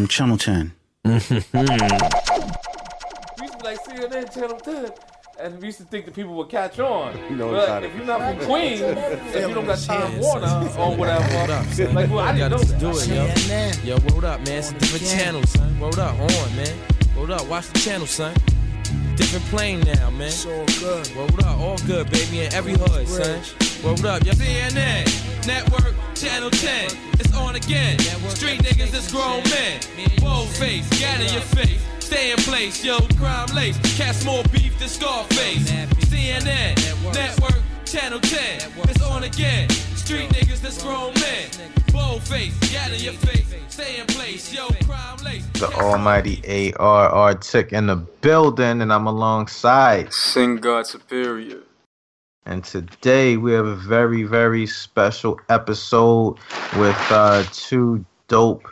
um, Channel 10. We used to be like CNN Channel 10. And we used to think that people would catch on. You know, but if you're not from Queens, if you don't got Time Yeah, Warner son. or whatever, up, son? like, well, I didn't know Gotta that. do it, yo. CNN. Yo, word up, man. It's a different channel, son. Word up, on, man. Word up, watch the channel, son. Different plane now, man. It's all good. Word up, all good, baby, in every hood, son. Word up, yo. CNN, Network, Channel 10. It's on again. Street niggas is grown men. Bold face, get in your face. Stay in place, yo, crime lace. Cast more beef than Scarface. CNN, Network, Channel 10. It's on again. Street niggas that's grown men. Bold face, get in your face. Stay in place, yo, crime lace. The almighty ARR Tick in the building, and I'm alongside. Sing God superior. And today we have a very, very special episode with uh, two dope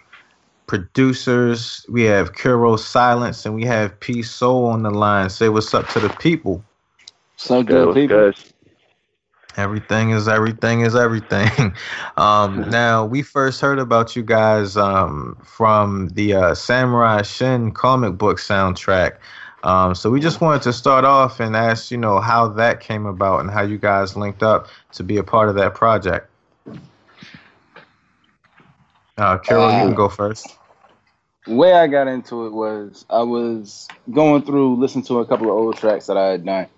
producers. We have Kuro Silence and we have P Soul on the line. Say what's up to the people. So good, people. Everything is everything is everything. um, now we first heard about you guys um, from the uh, Samurai Shin comic book soundtrack. Um, so we just wanted to start off and ask, you know, how that came about and how you guys linked up to be a part of that project. Uh, Carol, you can go first. The way I got into it was I was going through, listening to a couple of old tracks that I had done.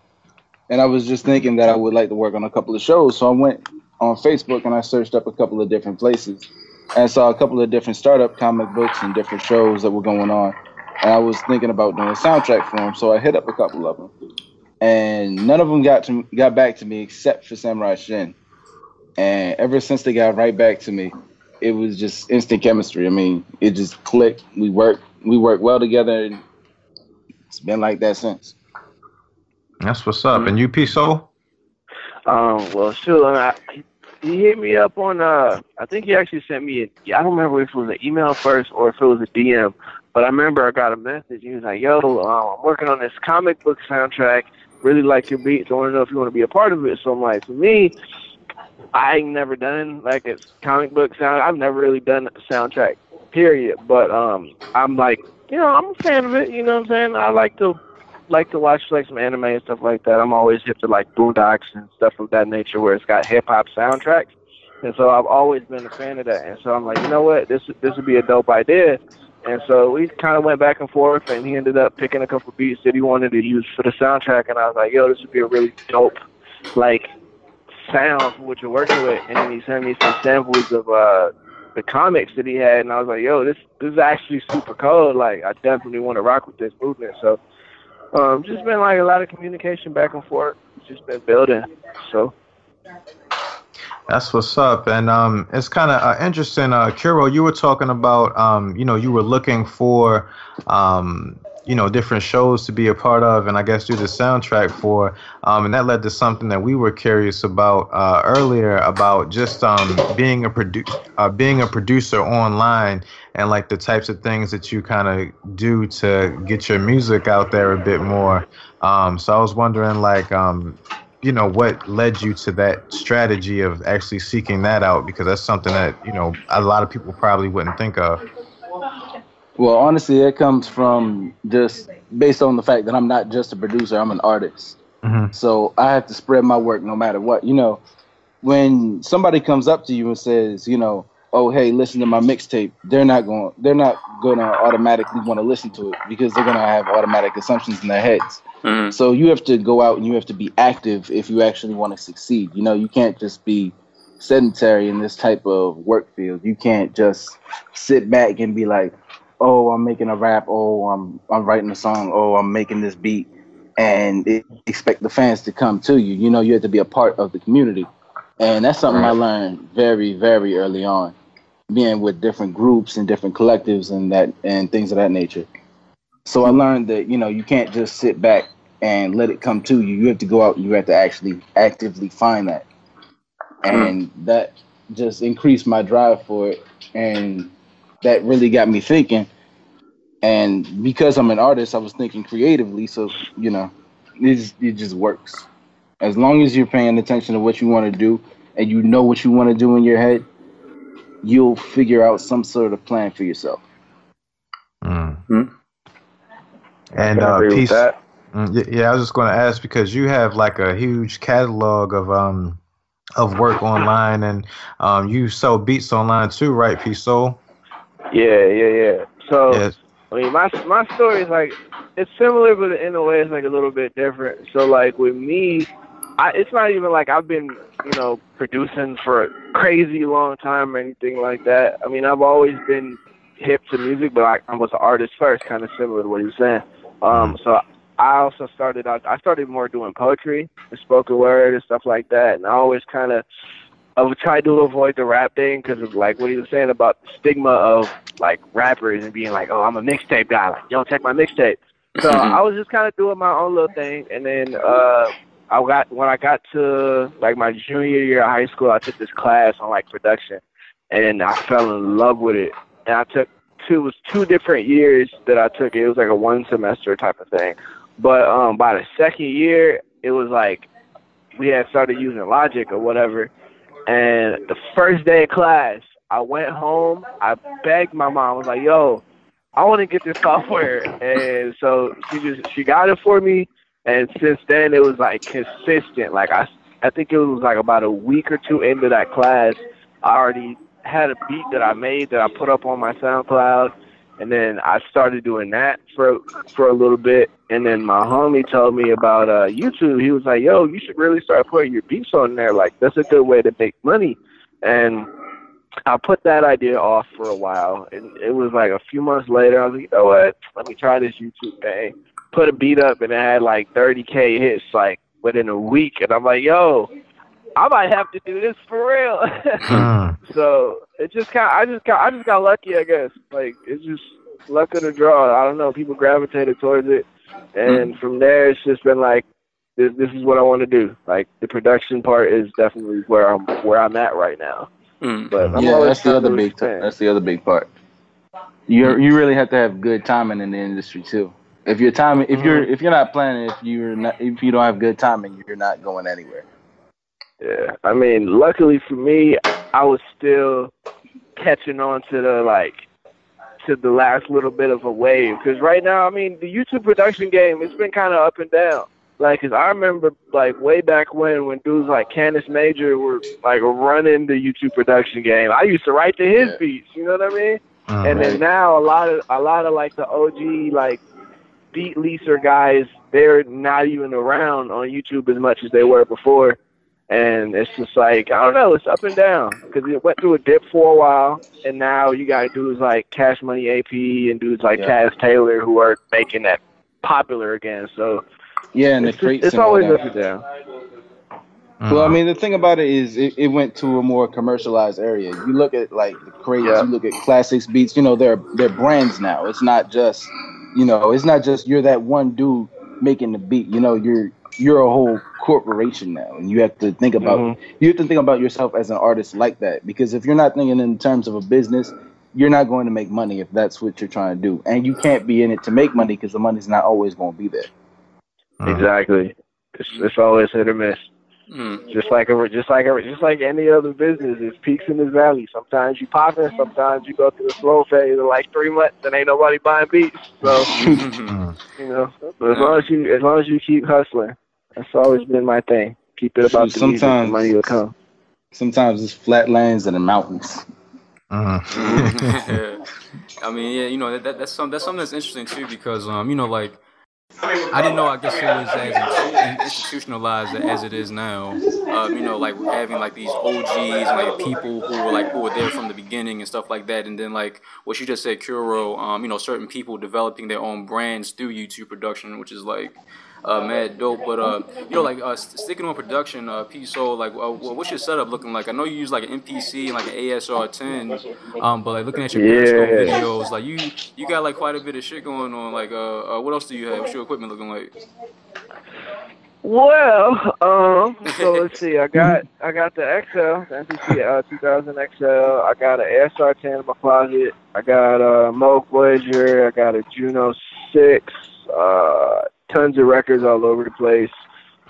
And I was just thinking that I would like to work on a couple of shows. So I went on Facebook and I searched up a couple of different places and saw a couple of different startup comic books and different shows that were going on. And I was thinking about doing a soundtrack for them. So I hit up a couple of them. And none of them got to got back to me except for Samurai Shin. And ever since they got right back to me, it was just instant chemistry. I mean, it just clicked. We worked we worked well together and it's been like that since. That's what's up. And you, P Soul? Um, well, sure. I, he hit me up on. Uh, I think he actually sent me. A, I don't remember if it was an email first or if it was a DM, but I remember I got a message. He was like, "Yo, uh, I'm working on this comic book soundtrack. Really like your beats. I want to know if you want to be a part of it." So I'm like, for me, I ain't never done like a comic book sound. I've never really done a soundtrack, period. But um, I'm like, you know, I'm a fan of it. You know what I'm saying? I like to like to watch like some anime and stuff like that. I'm always hip to like Boondocks and stuff of that nature where it's got hip hop soundtracks. And so I've always been a fan of that. And so I'm like, you know what, this this would be a dope idea. And so we kind of went back and forth, and he ended up picking a couple beats that he wanted to use for the soundtrack. And I was like, yo, this would be a really dope, like, sound for what you're working with. And then he sent me some samples of uh the comics that he had, and I was like, yo, this this is actually super cool. Like, I definitely want to rock with this movement. So um, just been like a lot of communication back and forth. It's Just been building. So That's what's up, and um, it's kind of uh, interesting. Uh, Kuro, you were talking about, um, you know, you were looking for, um, you know, different shows to be a part of, and I guess do the soundtrack for, um, and that led to something that we were curious about uh, earlier about just um, being a produ- uh, being a producer online, and like the types of things that you kind of do to get your music out there a bit more. Um, so I was wondering, like, um, you know what led you to that strategy of actually seeking that out because that's something that you know a lot of people probably wouldn't think of Well, honestly, it comes from just based on the fact that I'm not just a producer, I'm an artist. Mhm. So I have to spread my work no matter what. You know, when somebody comes up to you and says, you know, oh hey, listen to my mixtape, they're not going they're not gonna automatically want to listen to it because they're gonna have automatic assumptions in their heads. Mhm. So you have to go out and you have to be active if you actually want to succeed. You know, you can't just be sedentary in this type of work field. You can't just sit back and be like, "Oh, I'm making a rap. Oh, I'm I'm writing a song. Oh, I'm making this beat," and it, expect the fans to come to you. You know, you have to be a part of the community, and that's something I learned very, very early on, being with different groups and different collectives and that and things of that nature. So I learned that you know you can't just sit back and let it come to you. You have to go out and you have to actually actively find that, hmm. and that just increased my drive for it, and that really got me thinking. And because I'm an artist, I was thinking creatively. So you know, it just, it just works. As long as you're paying attention to what you want to do and you know what you want to do in your head, you'll figure out some sort of plan for yourself. Mm. Hmm? And uh, peace. that. Mm, y- Yeah, I was just going to ask because you have like a huge catalog of um of work online, and um you sell beats online too, right, P Soul? Yeah, yeah, yeah. So Yes. I mean, my my story is like it's similar, but in a way, it's like a little bit different. So like with me, I it's not even like I've been you know producing for a crazy long time or anything like that. I mean, I've always been hip to music, but I, I was an artist first, kind of similar to what he was saying. Um, so I also started out. I started more doing poetry, and spoken word, and stuff like that. And I always kind of I would try to avoid the rap thing because of like what he was saying about the stigma of like rappers and being like, oh, I'm a mixtape guy. Like, yo, check my mixtape. So I was just kind of doing my own little thing, and then uh, I got when I got to like my junior year of high school, I took this class on like production, and I fell in love with it. And I took two it was two different years that I took it. It was like a one semester type of thing. But um, by the second year, it was like we had started using Logic or whatever. And the first day of class, I went home. I begged my mom. I was like, "Yo, I want to get this software." And so she just she got it for me. And since then, it was like consistent. Like I, I think it was like about a week or two into that class, I already had a beat that I made that I put up on my SoundCloud, and then I started doing that for for a little bit. And then my homie told me about uh, YouTube. He was like, "Yo, you should really start putting your beats on there. Like that's a good way to make money." And I put that idea off for a while, and it was like a few months later. I was like, "You know what? Let me try this YouTube thing." Put a beat up, and it had like 30k hits like within a week. And I'm like, "Yo, I might have to do this for real." Mm. So it just kind, I just got, I just got lucky, I guess. Like it's just luck of the draw. I don't know. People gravitated towards it, and from there, it's just been like, this, this is what I want to do. Like the production part is definitely where I'm, where I'm at right now. Mm. But I'm yeah, always that's the other big. expand. that's the other big part. You you really have to have good timing in the industry too. If your timing, if you're if you're not planning, if you're not, if you don't have good timing, you're not going anywhere. Yeah, I mean, luckily for me, I was still catching on to the like to the last little bit of a wave. Because right now, I mean, the YouTube production game it's been kind of up and down. Like, 'cause I remember like way back when when dudes like Candace Major were like running the YouTube production game. I used to write to his Yeah. beats. You know what I mean? Mm. And then now a lot of a lot of like the OG like beat leaser guys, they're not even around on YouTube as much as they were before. And it's just like I don't know, it's up and down because it went through a dip for a while, and now you got dudes like Cash Money AP and dudes like Yeah. Taz Taylor who are making that popular again. So Yeah, and it's, the just, it's always up and down. Well, I mean, the thing about it is, it, it went to a more commercialized area. You look at like the Kratez, Yeah. you look at classics beats. You know, they're they're brands now. It's not just, you know, it's not just you're that one dude making the beat. You know, you're you're a whole corporation now, and you have to think about Mhm. you have to think about yourself as an artist like that. Because if you're not thinking in terms of a business, you're not going to make money if that's what you're trying to do, and you can't be in it to make money because the money's not always going to be there. Exactly. It's, it's always hit or miss. Mm. Just like a, just like a, just like any other business, it's peaks and it's valleys. Sometimes you pop it, sometimes you go through a slow phase of like three months and ain't nobody buying beats. So Mm. you know, but as long as you as long as you keep hustling, that's always been my thing. Keep it about the music, the Sometimes- money will come. Sometimes it's flatlands and the mountains. Mm. yeah. I mean, yeah, you know that, that that's some that's something that's interesting too because um you know like I didn't know I guess it was as institutionalized as it is now. Um, you know, like having like these OGs, like people who were like who were there from the beginning and stuff like that, and then like what you just said, Kuro. Um, you know, certain people developing their own brands through YouTube production, which is like uh, mad dope. But uh, you know, like uh, st- sticking on production, uh, P so like, uh, what's your setup looking like? I know you use like an MPC and like an ASR 10, um, but like looking at your Yeah. videos, like you you got like quite a bit of shit going on. Like, uh, uh what else do you have? What's your equipment looking like? Well, um, so let's see. I got I got the XL, the MPC uh, 2000 XL. I got an ASR 10 in my closet. I got a Moog Voyager. I got a Juno 6. Uh, tons of records all over the place.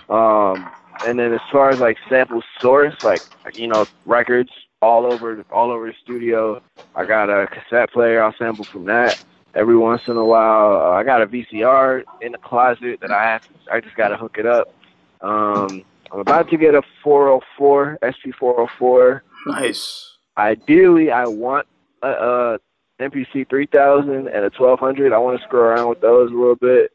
Um, and then as far as like sample source, like you know records all over all over the studio. I got a cassette player. I'll sample from that. every once in a while. Uh, I got a VCR in the closet that I have. I just got to hook it up. Um, I'm about to get a 404 SP 404. Nice. Ideally, I want a, a MPC 3000 and a 1200. I want to screw around with those a little bit,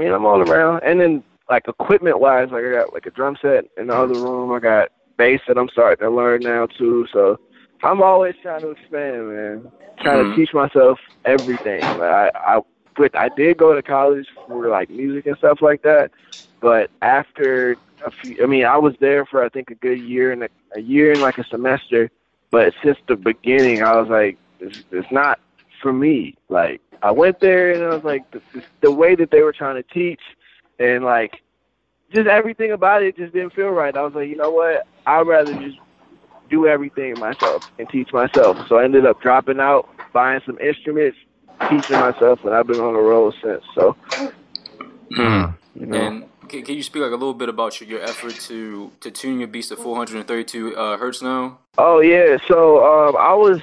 mean, I'm all around. And then like equipment wise, like I got like a drum set in the other room. I got bass that I'm starting to learn now too. So I'm always trying to expand, man. Trying Mhm. to teach myself everything. Like, I I but I did go to college for like music and stuff like that. But after a few, I mean, I was there for I think a good year and a, a year and like a semester. But since the beginning, I was like, it's, it's not for me. Like I went there and I was like, the, the way that they were trying to teach and like just everything about it just didn't feel right. I was like, you know what? I'd rather just do everything myself and teach myself. So I ended up dropping out, buying some instruments, teaching myself, and I've been on the road since. So, Hmm. you know. And can, can you speak like a little bit about your, your effort to to tune your beats to 432 uh, hertz now? Oh yeah, so um, I was,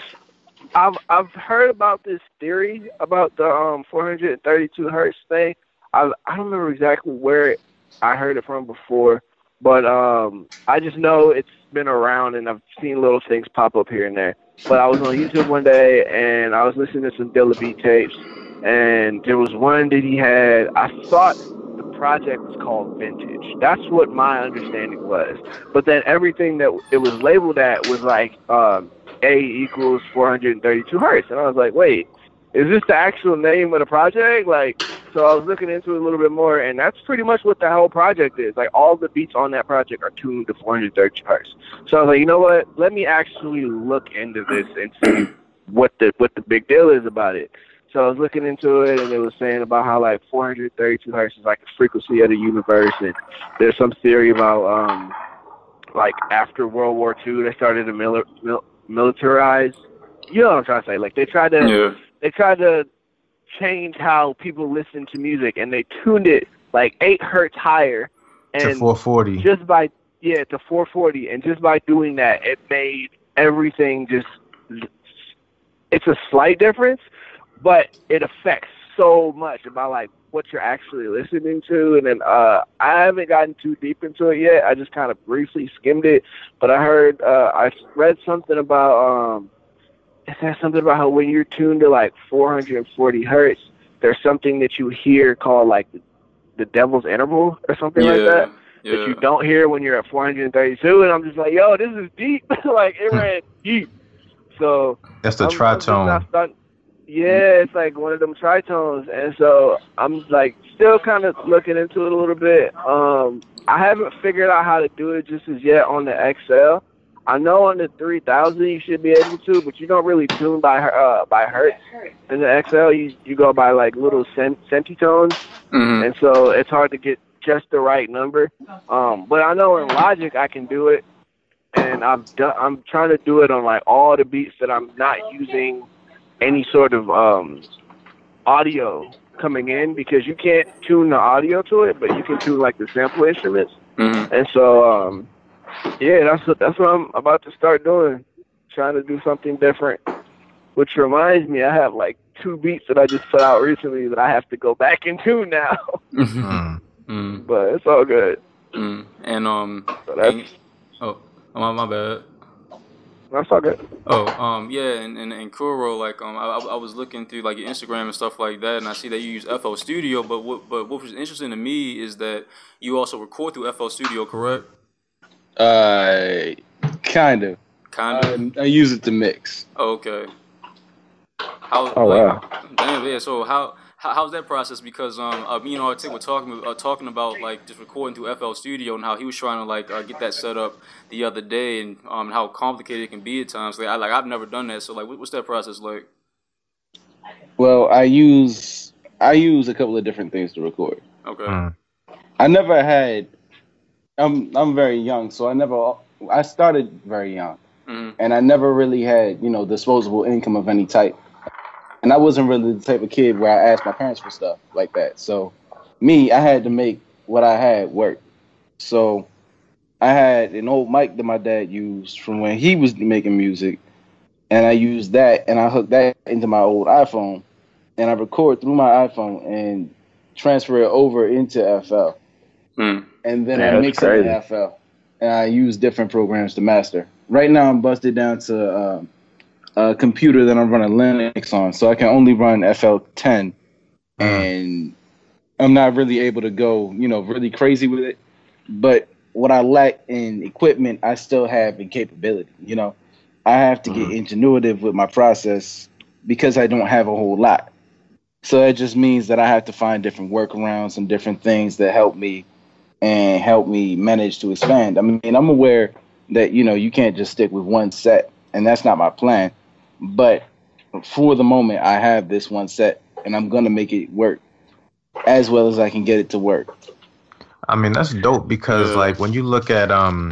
I've I've heard about this theory about the um 432 hertz thing. I I don't remember exactly where I heard it from before, but um I just know it's been around and I've seen little things pop up here and there. But I was on YouTube one day and I was listening to some Dilla Beat tapes, and there was one that he had. I thought the project was called Vintage. That's what my understanding was. But then everything that it was labeled at was like um, A equals 432 hertz, and I was like, wait, is this the actual name of the project? Like, so I was looking into it a little bit more, and that's pretty much what the whole project is. Like, all the beats on that project are tuned to 432 hertz. So I was like, you know what? Let me actually look into this and see what the what the big deal is about it. So I was looking into it, and it was saying about how like 432 hertz is like the frequency of the universe, and there's some theory about um like after World War II they started to mil- mil- militarize. You know what I'm trying to say? Like they tried to Yeah. they tried to change how people listen to music, and they tuned it like eight hertz higher, to and 440. just by yeah to 440 and just by doing that it made everything just it's a slight difference but it affects so much about like what you're actually listening to and then uh i haven't gotten too deep into it yet i just kind of briefly skimmed it but i heard uh i read something about um it says something about how when you're tuned to like 440 hertz there's something that you hear called like the, the devil's interval or something yeah. like that yeah. that you don't hear when you're at 432. And I'm just like, yo, this is deep. like it ran deep. So That's the I'm- I'm tritone. starting- yeah, it's like one of them tritones, and so I'm like still kind of looking into it a little bit. Um, I haven't figured out how to do it just as yet on the XL. I know on the 3000 you should be able to, but you don't really tune by her uh, by hertz. In the XL, you you go by like little cent- centitones Mhm. and so it's hard to get just the right number. Um, but I know in Logic I can do it, and I'm done. I'm trying to do it on like all the beats that I'm not using any sort of um, audio coming in because you can't tune the audio to it, but you can tune like the sample instruments. Mhm. And so um, yeah, that's what that's what I'm about to start doing, trying to do something different. Which reminds me, I have like two beats that I just put out recently that I have to go back and tune now. Mm. Mm, but it's all good. mm. And um, So that's and- oh, my my bad. That's all good. Oh, um, yeah, and and, and Kuro, like, um, I, I I was looking through like your Instagram and stuff like that, and I see that you use FL Studio. But what but what was interesting to me is that you also record through FL Studio, correct? Uh, kind of. Kind of. I, I use it to mix. Oh, okay. How? Oh, like, wow. Damn, yeah. So how? How how's that process? Because um, uh, me and Artic were talking uh, talking about like just recording through FL Studio and how he was trying to like uh, get that set up the other day, and um, how complicated it can be at times. Like I like I've never done that, so like, what, what's that process like? Well, I use I use a couple of different things to record. Okay. Mm. I never had. I'm I'm very young, so I never. I started very young, hmm and I never really had you know disposable income of any type. And I wasn't really the type of kid where I asked my parents for stuff like that. So, me, I had to make what I had work. So, I had an old mic that my dad used from when he was making music, and I used that, and I hooked that into my old iPhone, and I record through my iPhone and transfer it over into FL, Mm. and then I mix crazy. it in FL, and I use different programs to master. Right now, I'm busted down to um, a computer that I'm running Linux on, so I can only run FL10, mm. and I'm not really able to go, you know, really crazy with it. But what I lack in equipment, I still have in capability. You know, I have to get mm-hmm. ingenuitive with my process because I don't have a whole lot. So that just means that I have to find different workarounds and different things that help me and help me manage to expand. I mean, I'm aware that you know you can't just stick with one set, and that's not my plan. But for the moment, I have this one set, and I'm gonna make it work as well as I can get it to work. I mean, that's dope because Yeah. like when you look at um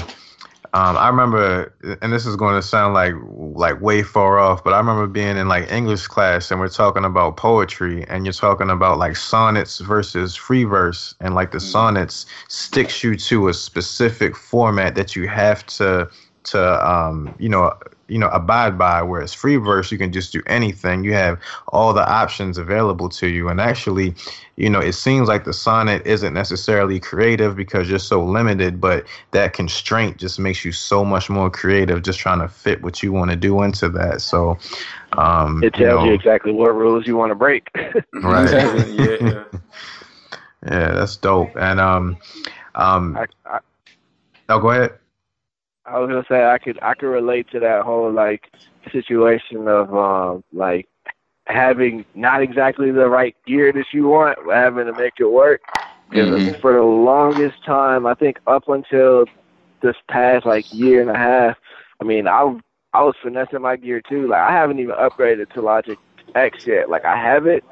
um I remember and this is going to sound like like way far off, but I remember being in like English class and we're talking about poetry and you're talking about like sonnets versus free verse and like the sonnets sticks you to a specific format that you have to to um you know you know abide by whereas free verse you can just do anything. You have all the options available to you. And actually you know it seems like the sonnet isn't necessarily creative because you're so limited but that constraint just makes you so much more creative just trying to fit what you want to do into that. So um It tells know, you exactly what rules you want to break. right. Yeah. yeah that's dope. And um um I, I, oh go ahead I was gonna say I could I could relate to that whole like situation of um like having not exactly the right gear that you want, having to make it work. Mhm. For the longest time, I think up until this past like year and a half, I mean I I was finessing my gear too. Like I haven't even upgraded to Logic X yet. Like I have it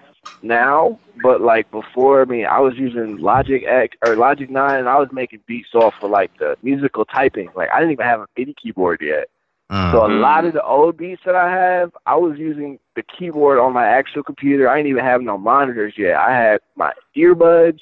now, but like before, I mean, I was using Logic X or Logic 9 and I was making beats off for like the musical typing. Like I didn't even have a MIDI keyboard yet. Mm. So a Mhm. lot of the old beats that I have, I was using the keyboard on my actual computer. I didn't even have no monitors yet. I had my earbuds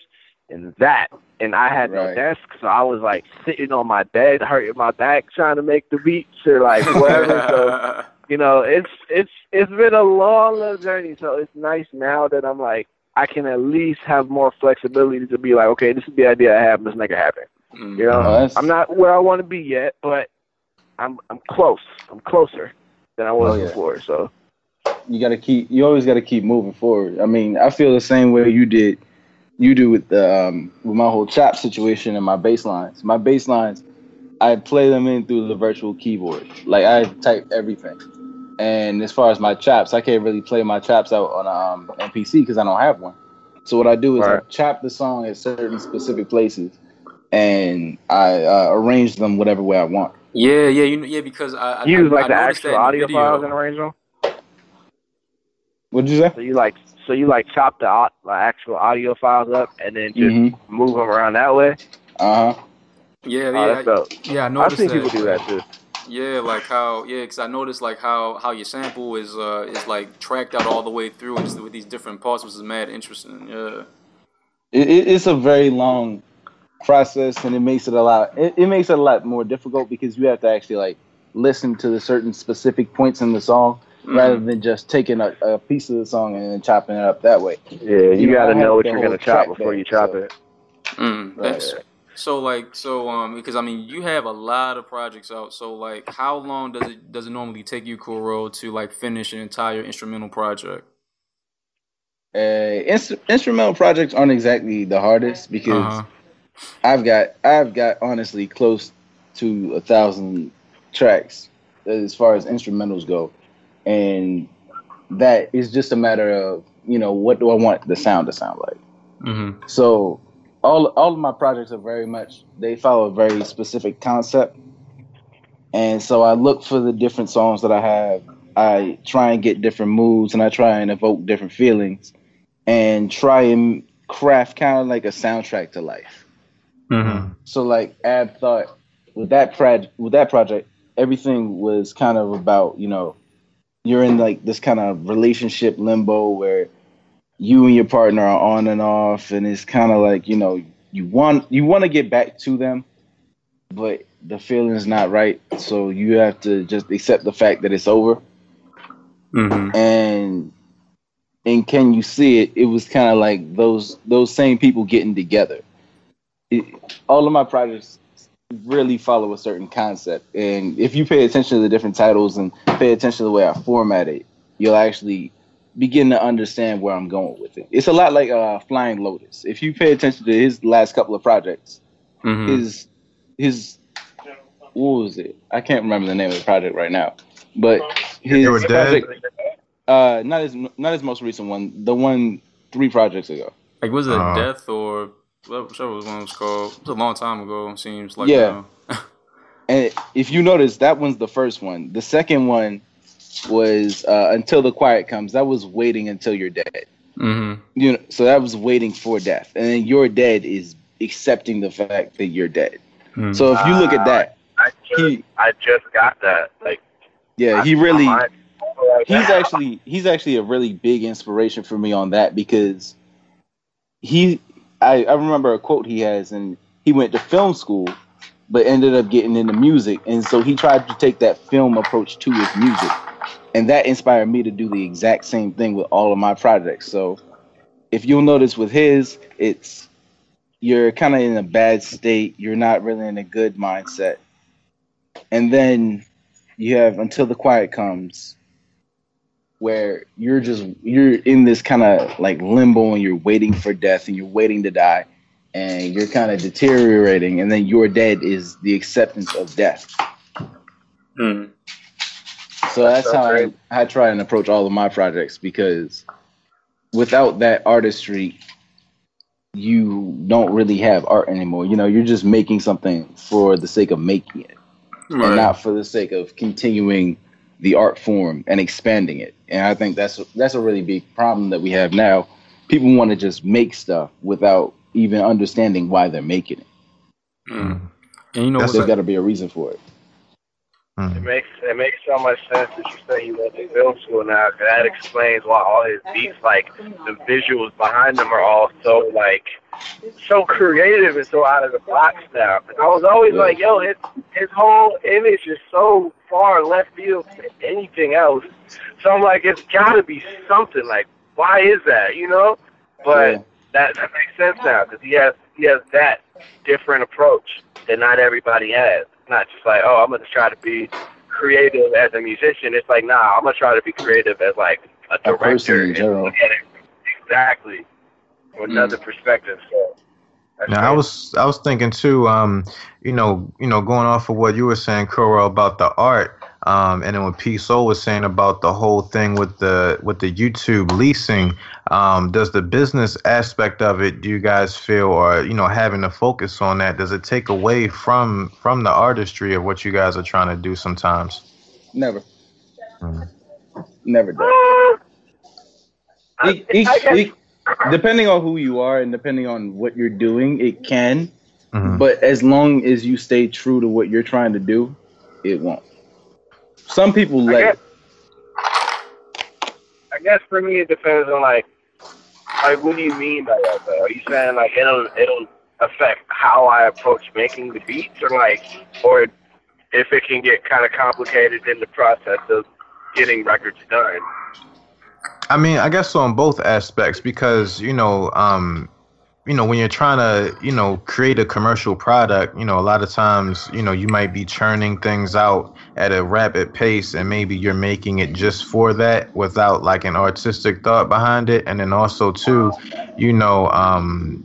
and that. And I had no desk, so I was like sitting on my bed, hurting my back, trying to make the beats or like whatever. so you know, it's it's it's been a long little journey. So it's nice now that I'm like I can at least have more flexibility to be like, okay, this is the idea I have, let's make it happen. Mm. You know, Oh, I'm not where I want to be yet, but I'm I'm close. I'm closer than I was Oh, yeah. before. So you got to keep you always got to keep moving forward i mean i feel the same way you did you do with the um with my whole chop situation and my bass lines my bass lines i play them in through the virtual keyboard like i type everything and as far as my chops i can't really play my chops out on um mpc because i don't have one so what i do is i chop the song at certain specific places and i uh, arrange them whatever way i want Yeah, yeah, you know, yeah, because I, I you use like I the noticed actual that in the audio video. files and arrange them. what'd you say So you like so you like chop the, au- the actual audio files up and then just Mhm. move them around that way. uh-huh Yeah, Oh, yeah, that's dope. yeah. I I've seen that. people do that too. Yeah, like how yeah, because I noticed like how how your sample is uh is like tracked out all the way through and just with these different parts, which is mad interesting. Yeah. it, it, it's a very long process and it makes it a lot it, it makes it a lot more difficult because you have to actually like listen to the certain specific points in the song Mhm. rather than just taking a, a piece of the song and then chopping it up that way Yeah, you, You got to know have what you're gonna chop before back, you chop so- it. Mm, Right. that's- So like so um because I mean you have a lot of projects out. So like how long does it does it normally take you, Kuro, to like finish an entire instrumental project? uh, inst- instrumental projects aren't exactly the hardest because Uh-huh. I've got I've got honestly close to a thousand tracks as far as instrumentals go, and that is just a matter of you know what do I want the sound to sound like. Mm-hmm. So all all of my projects are very much they follow a very specific concept, and so I look for the different songs that I have. I try and get different moods, and I try and evoke different feelings, and try and craft kind of like a soundtrack to life. Mm-hmm. So like Ab thought with that proj- with that project, everything was kind of about you know you're in like this kind of relationship limbo where you and your partner are on and off, and it's kind of like you know you want you want to get back to them, but the feeling is not right. So you have to just accept the fact that it's over Mm-hmm. and and Can You See It, it was kind of like those those same people getting together. It, all of my projects really follow a certain concept, and if you pay attention to the different titles and pay attention to the way I format it, you'll actually begin to understand where I'm going with it. It's a lot like uh, Flying Lotus. If you pay attention to his last couple of projects, Mhm. his his what was it? I can't remember the name of the project right now, but his They Were Dead? project, uh, not his not his most recent one, the one three projects ago. Like was it Uh-huh. Death or whichever was one it was called? It was a long time ago. Seems like Yeah. And if you notice, that one's the first one. The second one was uh, Until the Quiet Comes. That was waiting until you're dead. hmm You know, so that was waiting for death, and then you're dead is accepting the fact that you're dead. Mhm. So if you look at that, I just, he I just got that. Like, yeah, he really. I- he's actually he's actually a really big inspiration for me on that because he I, I remember a quote he has and he went to film school but ended up getting into music and so he tried to take that film approach to his music and that inspired me to do the exact same thing with all of my projects. So if you'll notice with his it's you're kind of in a bad state you're not really in a good mindset. And then you have until the quiet comes where you're just you're in this kind of like limbo and you're waiting for death and you're waiting to die and you're kind of deteriorating and then your dead is the acceptance of death. Mhm. So that's so how I, great. I try and approach all of my projects because without that artistry you don't really have art anymore you know you're just making something for the sake of making it and not for the sake of continuing the art form and expanding it. And I think that's that's a really big problem that we have now. People want to just make stuff without even understanding why they're making it. Mhm. And you know There's got to be a reason for it. It Mhm. makes it makes so much sense that you say you went to film school now. 'cause that explains why all his beats, like the visuals behind them, are all so like so creative and so out of the box now. I was always Yeah. like, yo, his his whole image is so far left field to anything else. So I'm like, it's got to be something. Like, why is that? You know? But Yeah. that that makes sense now because he has he has that different approach that not everybody has. Not just like, oh, I'm gonna try to be creative as a musician. It's like, nah, I'm gonna try to be creative as like a A person director in general. look at it exactly from another perspective. So. that's Now I was I was thinking too, um, you know, you know, going off of what you were saying, Kuro, about the art, um, and then what P Soul was saying about the whole thing with the with the YouTube leasing. Um, does the business aspect of it, do you guys feel, or you know, having to focus on that, does it take away from from the artistry of what you guys are trying to do sometimes? Never, Mhm. never does. Uh, Each, each, each- depending on who you are and depending on what you're doing, it can. Mhm. But as long as you stay true to what you're trying to do, it won't. Some people I let guess, I guess for me it depends on like, like what do you mean by that though? Are you saying like it'll it'll affect how I approach making the beats, or like, or if it can get kind of complicated in the process of getting records done? I mean, I guess on both aspects because you know, um, you know, when you're trying to, you know, create a commercial product, you know, a lot of times, you know, you might be churning things out at a rapid pace, and maybe you're making it just for that without like an artistic thought behind it, and then also too, you know, um,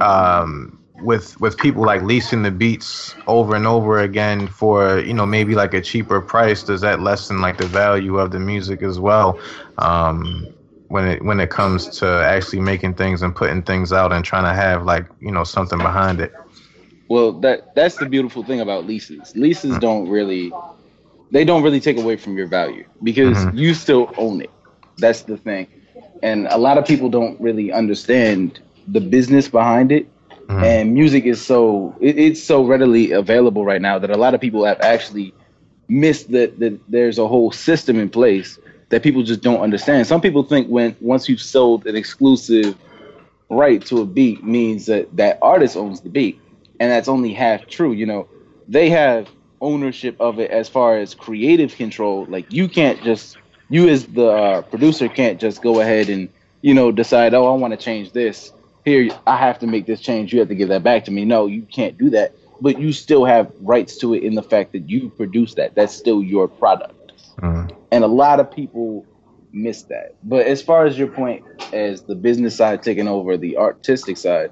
um, with with people like leasing the beats over and over again for you know maybe like a cheaper price, does that lessen like the value of the music as well? um, when it when it comes to actually making things and putting things out and trying to have like you know something behind it. Well, that that's the beautiful thing about leases. Leases don't really they don't really take away from your value because Mhm. you still own it. That's the thing. And a lot of people don't really understand the business behind it. Mhm. And music is so it, it's so readily available right now that a lot of people have actually missed that that there's a whole system in place that people just don't understand. Some people think when once you've sold an exclusive right to a beat means that that artist owns the beat and that's only half true you know they have ownership of it as far as creative control like you can't just you as the uh, producer can't just go ahead and you know decide, oh, I want to change this. Here, I have to make this change. You have to give that back to me. No, you can't do that. But you still have rights to it in the fact that you produce that. That's still your product. Mm. And a lot of people miss that. But as far as your point, as the business side taking over the artistic side,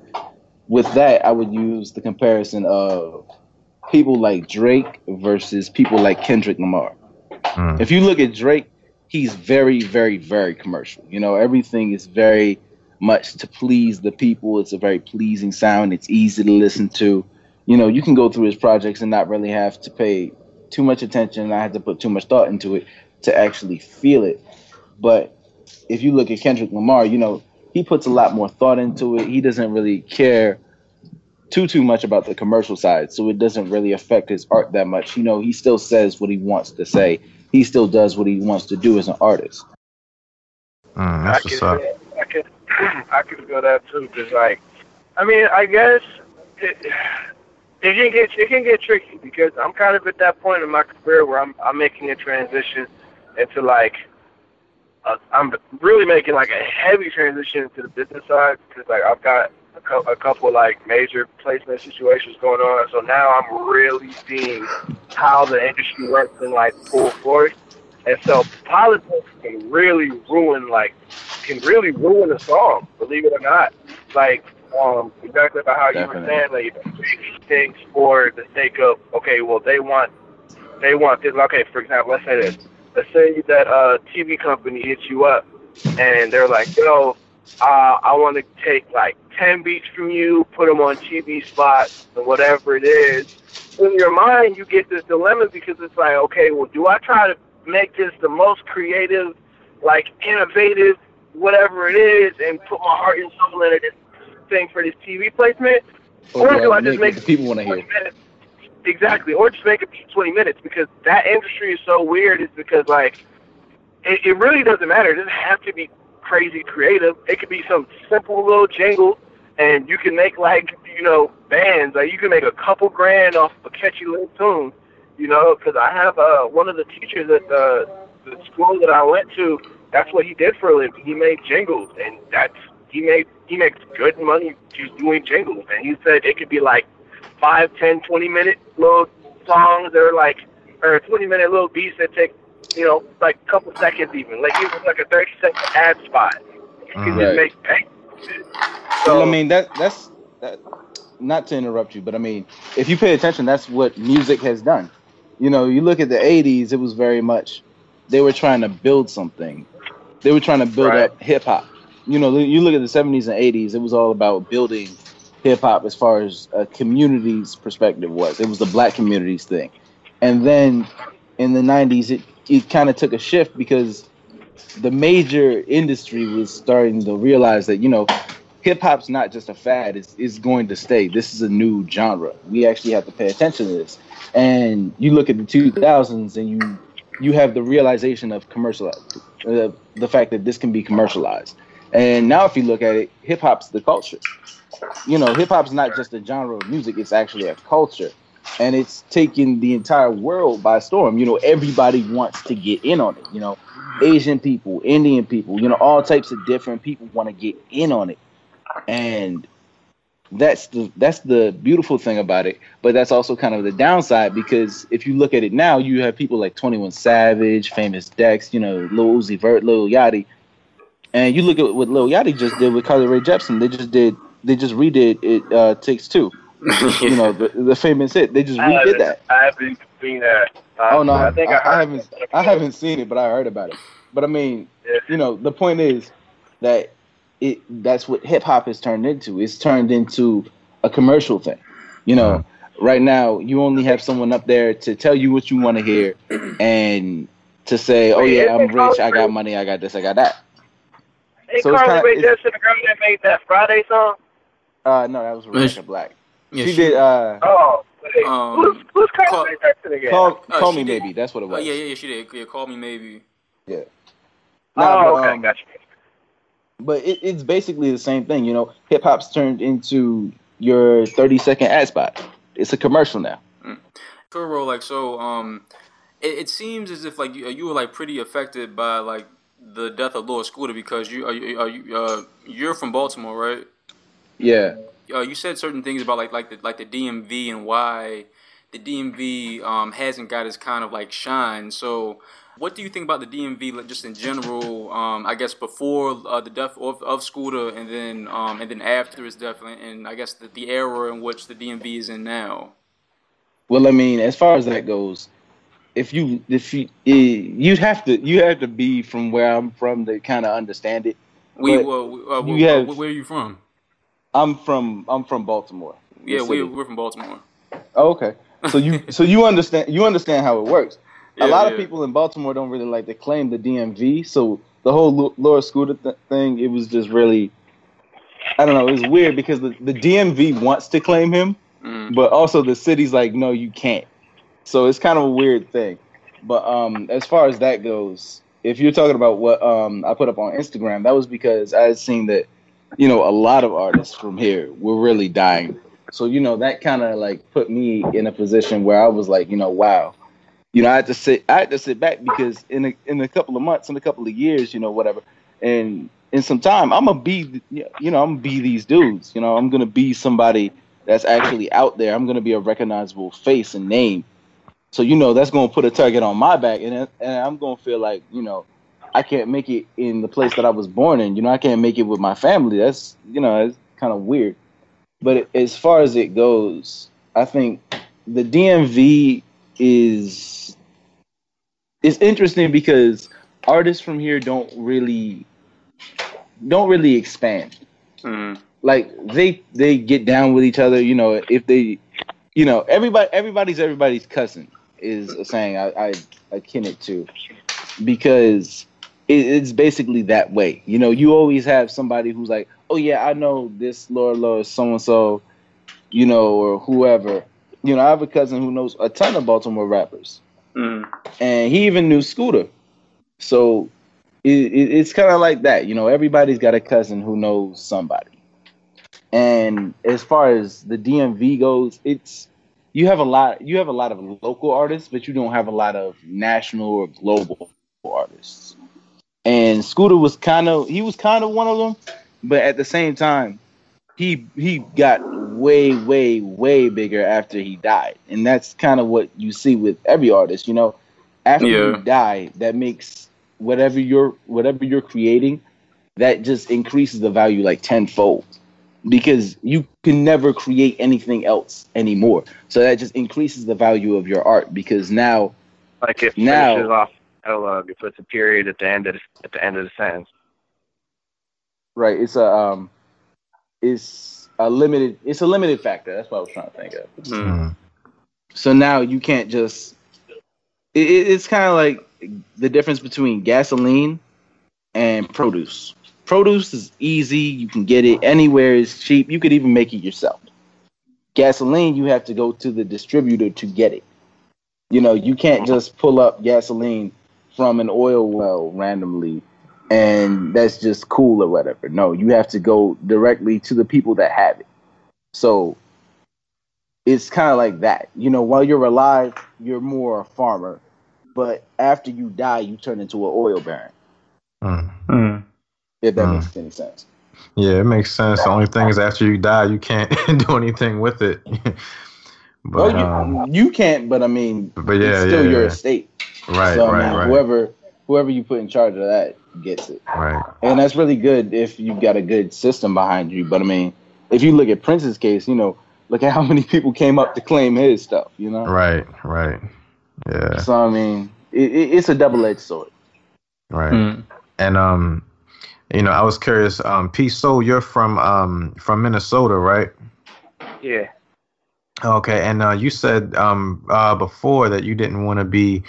with that, I would use the comparison of people like Drake versus people like Kendrick Lamar. Mm. If you look at Drake, he's very, very, very commercial. You know, everything is very much to please the people. It's a very pleasing sound. It's easy to listen to. You know, you can go through his projects and not really have to pay too much attention. And I had to put too much thought into it to actually feel it. But if you look at Kendrick Lamar, you know, he puts a lot more thought into it. He doesn't really care too too much about the commercial side, so it doesn't really affect his art that much. You know, he still says what he wants to say. He still does what he wants to do as an artist. Mm, that's I what's could, up. I could, I could go that too. Cause like, I mean, I guess it, it can get it can get tricky because I'm kind of at that point in my career where I'm I'm making a transition into like, uh, I'm really making like a heavy transition to the business side because like I've got a, co- a couple like major placement situations going on. So now I'm really seeing how the industry works in like full force. And so politics can really ruin like can really ruin a song, believe it or not. Like um exactly about how you were saying, like things for the sake of okay, well they want they want this okay, for example, let's say this. Let's say that a TV company hits you up and they're like, yo, uh, I want to take like 10 beats from you, put them on TV spots, or whatever it is. In your mind, you get this dilemma because it's like, okay, well, do I try to make this the most creative, like innovative, whatever it is, and put my heart and soul into this thing for this TV placement? Or Or do I just make the people want to hear? minutes? Exactly, or just make it 20 minutes because that industry is so weird. Is because like it, it really doesn't matter. It doesn't have to be crazy creative. It could be some simple little jingle, and you can make like you know bands. Like you can make a couple grand off a catchy little tune. You know, because I have uh, one of the teachers at the the school that I went to. That's what he did for a living. He made jingles, and that's he made he makes good money just doing jingles. And he said it could be like five, ten, twenty minute little songs that are like, or 20 minute little beats that take, you know, like a couple seconds even. Like even like a 30 second ad spot. You can Right. just make bang. Well, So, I mean that that's that. Not to interrupt you, but I mean, if you pay attention, that's what music has done. You know, you look at the '80s; it was very much they were trying to build something. They were trying to build Right. up hip hop. You know, you look at the '70s and '80s; it was all about building hip hop as far as a community's perspective was. It was the black community's thing, and then in the '90s, it it kind of took a shift because the major industry was starting to realize that you know hip hop's not just a fad; it's, it's going to stay. This is a new genre. We actually have to pay attention to this. And you look at the 2000s, and you you have the realization of commercial, uh, the fact that this can be commercialized. And now, if you look at it, hip hop's the culture. You know, hip hop's not just a genre of music; it's actually a culture, and it's taken the entire world by storm. You know, everybody wants to get in on it. You know, Asian people, Indian people, you know, all types of different people want to get in on it. And that's the that's the beautiful thing about it, but that's also kind of the downside because if you look at it now, you have people like Twenty One Savage, Famous Dex, you know, Lil Uzi Vert, Lil Yachty, and you look at what Lil Yachty just did with Carly Rae Jepsen. They just did they just redid it uh, takes two. You know, the, the famous hit. They just I redid that. I haven't seen that. Uh, Oh no, I I, think I, I, heard haven't I haven't seen it, but I heard about it. But I mean, Yeah. you know, the point is that it that's what hip hop has turned into. It's turned into a commercial thing. You know, right now you only have someone up there to tell you what you want to hear and to say, "Oh yeah, I'm rich. I got money. I got this. I got that." Hey, So it's kinda- Rae it's- Jepsen, the girl that made that Friday song. Uh, no, that was Yes. Rebecca Black. Yeah, she, she- did. Uh, Oh, wait, Um, who's who's Carly Call- Rae Jepsen again? call Uh, call me did- maybe. That's what it Oh, was. yeah, yeah, yeah, she did. Yeah, call me maybe. Nah, oh, but, okay, um, gotcha. but it, it's basically the same thing. You know, hip hop's turned into your 30 second ad spot. It's a commercial now. Kuro, like so, um, it, it seems as if like you, you were like pretty affected by like the death of Lor Scoota because you are you, are you uh, you're from Baltimore, right? Yeah. Uh, you said certain things about like like the like the DMV and why the DMV um, hasn't got its kind of like shine. So, what do you think about the DMV like, just in general? Um, I guess before uh, the death of, of Scoota, and then um, and then after his death, and, and I guess the, the era in which the DMV is in now. Well, I mean, as far as that goes, if you if you eh, you'd have to you have to be from where I'm from to kind of understand it. We, well, we- uh, have- where are you from? I'm from I'm from Baltimore. Yeah, we, we're from Baltimore. Oh, okay. So you so you understand you understand how it works. Yeah, a lot yeah. of people in Baltimore don't really like to claim the DMV. So the whole Lor Scoota th- thing, it was just really, I don't know, it was weird because the, the DMV wants to claim him, Mm. but also the city's like, no, you can't. So it's kind of a weird thing. But um, as far as that goes, if you're talking about what um, I put up on Instagram, that was because I had seen that, you know, a lot of artists from here were really dying. So you know that kind of like put me in a position where I was like, you know, wow, you know, I had to sit, I had to sit back because in a in a couple of months, in a couple of years, you know, whatever, and in some time, I'm gonna be, you know, I'm gonna be these dudes. You know, I'm gonna be somebody that's actually out there. I'm gonna be a recognizable face and name. So you know, that's gonna put a target on my back, and and I'm gonna feel like, you know, I can't make it in the place that I was born in. You know, I can't make it with my family. That's you know, it's kind of weird. But as far as it goes, I think the DMV is it's interesting because artists from here don't really don't really expand. Mm. Like they they get down with each other. You know, if they, you know, everybody everybody's everybody's cousin is a saying I I akin it to because it, it's basically that way. You know, you always have somebody who's like, oh yeah, I know this Laura Laura so and so, you know, or whoever. You know, I have a cousin who knows a ton of Baltimore rappers, Mm. and he even knew Scoota. So it, it, it's kind of like that. You know, everybody's got a cousin who knows somebody. And as far as the DMV goes, it's you have a lot you have a lot of local artists, but you don't have a lot of national or global artists. And Scoota was kind of he was kind of one of them, but at the same time, he he got way way way bigger after he died, and that's kind of what you see with every artist. You know, after Yeah. you die, that makes whatever you're whatever you're creating, that just increases the value like tenfold because you can never create anything else anymore. So that just increases the value of your art because now Like it Now- off dialogue, it puts a period at the end of the, at the end of the sentence. right it's a um it's a limited it's a limited factor. That's what I was trying to think of. Mm. Mm. So now you can't just. It, it- it's kind of like the difference between gasoline and produce. Produce is easy; you can get it anywhere. It's cheap. You could even make it yourself. Gasoline, you have to go to the distributor to get it. You know, you can't just pull up gasoline from an oil well randomly, and that's just cool or whatever. No, you have to go directly to the people that have it. So it's kind of like that. You know, while you're alive, you're more a farmer, but after you die, you turn into an oil baron. Mm. Mm. If that Hmm. makes any sense. Yeah, it makes sense. The only thing is after you die, you can't do anything with it. Well, you um, you can't, but I mean, but yeah, it's still yeah, your yeah. estate. Right, so right, mean, right, whoever whoever you put in charge of that gets it, right. and that's really good if you've got a good system behind you. But I mean, if you look at Prince's case, you know, look at how many people came up to claim his stuff. You know, Right, right. Yeah, so I mean, it, it, it's a double edged sword. right. Mm. And um, you know, I was curious. Um, P Soul you're from um from Minnesota, right? Yeah. Okay, and uh, you said um uh before that you didn't want to be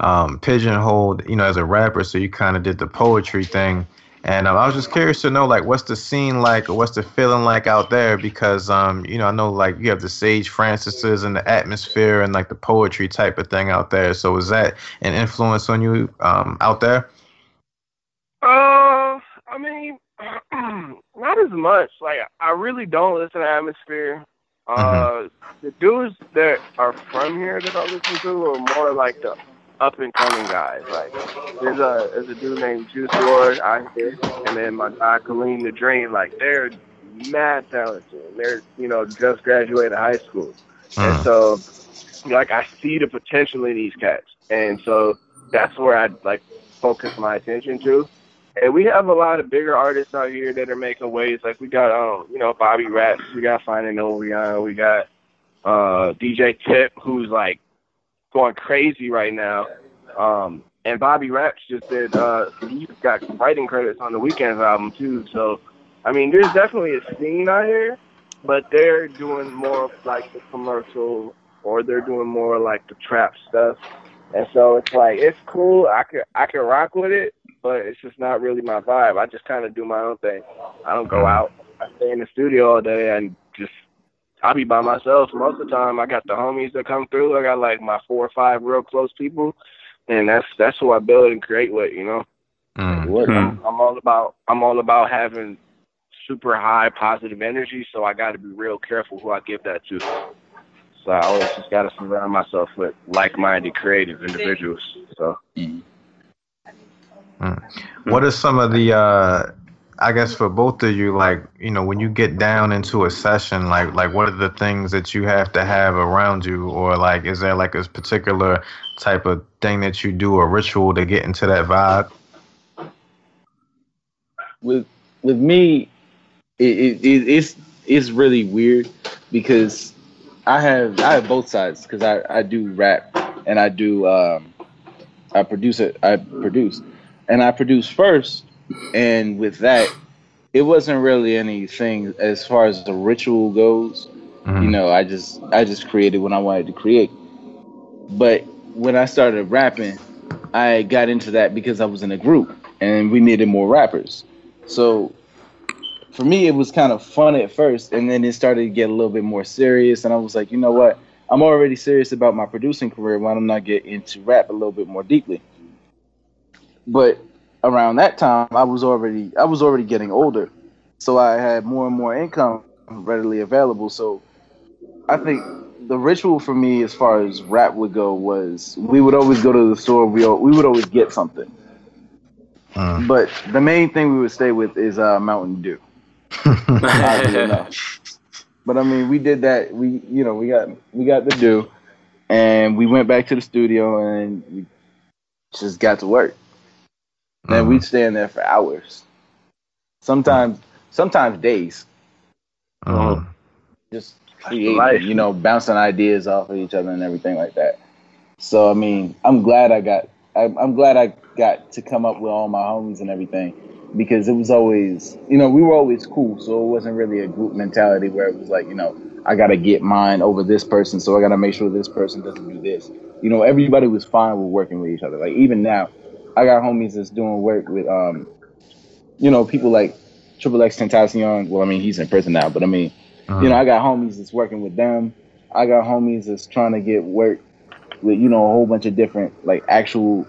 um pigeonholed, you know, as a rapper, so you kind of did the poetry thing. And um, I was just curious to know, like, what's the scene like, or what's the feeling like out there? Because, um, you know, I know, like, you have the Sage Francis's and the atmosphere and like the poetry type of thing out there. So, is that an influence on you um, out there? Uh, I mean, not as much. Like, I really don't listen to Atmosphere. Uh, the dudes that are from here that I listen to are more like the up and coming guys. Like there's a there's a dude named Juice WRLD out here, and then my guy Kaleem the Dream. Like they're mad talented. They're you know just graduated high school, and Mm. so like I see the potential in these cats, and so that's where I like focus my attention to. And we have a lot of bigger artists out here that are making waves. Like we got, um, you know, Bobby Raps, we got Finding Novyon, we got uh, DJ Tip, who's like going crazy right now. Um, and Bobby Raps just did, uh, he's got writing credits on the Weeknd's album too. So, I mean, there's definitely a scene out here, but they're doing more of like the commercial, or they're doing more like the trap stuff. And so it's like it's cool. I could I could rock with it, but it's just not really my vibe. I just kind of do my own thing. I don't go out. I stay in the studio all day and just I'll be by myself most of the time. I got the homies that come through. I got like my four or five real close people, and that's that's who I build and create with. You know, Mm. I'm, I'm all about I'm all about having super high positive energy. So I got to be real careful who I give that to. So I always just got to surround myself with like-minded, creative individuals. So. What are some of the uh I guess for both of you, like, you know, when you get down into a session, like like what are the things that you have to have around you or like is there like a particular type of thing that you do, a ritual to get into that vibe? with with me, it, it it's it's really weird because I have I have both sides because I I do rap and I do um I produce it I produce and I produce first and with that it wasn't really anything as far as the ritual goes Mhm. you know I just I just created what I wanted to create but when I started rapping I got into that because I was in a group and we needed more rappers so for me, it was kind of fun at first, and then it started to get a little bit more serious. And I was like, you know what? I'm already serious about my producing career. Why don't I get into rap a little bit more deeply? But around that time, I was already I was already getting older, so I had more and more income readily available. So I think the ritual for me, as far as rap would go, was we would always go to the store. We we would always get something. Mm. But the main thing we would stay with is uh, Mountain Dew. But I mean, we did that. We you know we got we got the Dew, and we went back to the studio and we just got to work. And Mhm. we'd stay in there for hours. Sometimes sometimes days. Mhm. Just creating, you know, bouncing ideas off of each other and everything like that. So I mean, I'm glad I got I, I'm glad I got to come up with all my homies and everything because it was always, you know, we were always cool. So it wasn't really a group mentality where it was like, you know, I got to get mine over this person. So I got to make sure this person doesn't do this. You know, everybody was fine with working with each other. Like even now, I got homies that's doing work with, um, you know, people like Triple X Tentacion. Well, I mean, he's in prison now, but I mean, you know, I got homies that's working with them. I got homies that's trying to get work with, you know, a whole bunch of different like actual,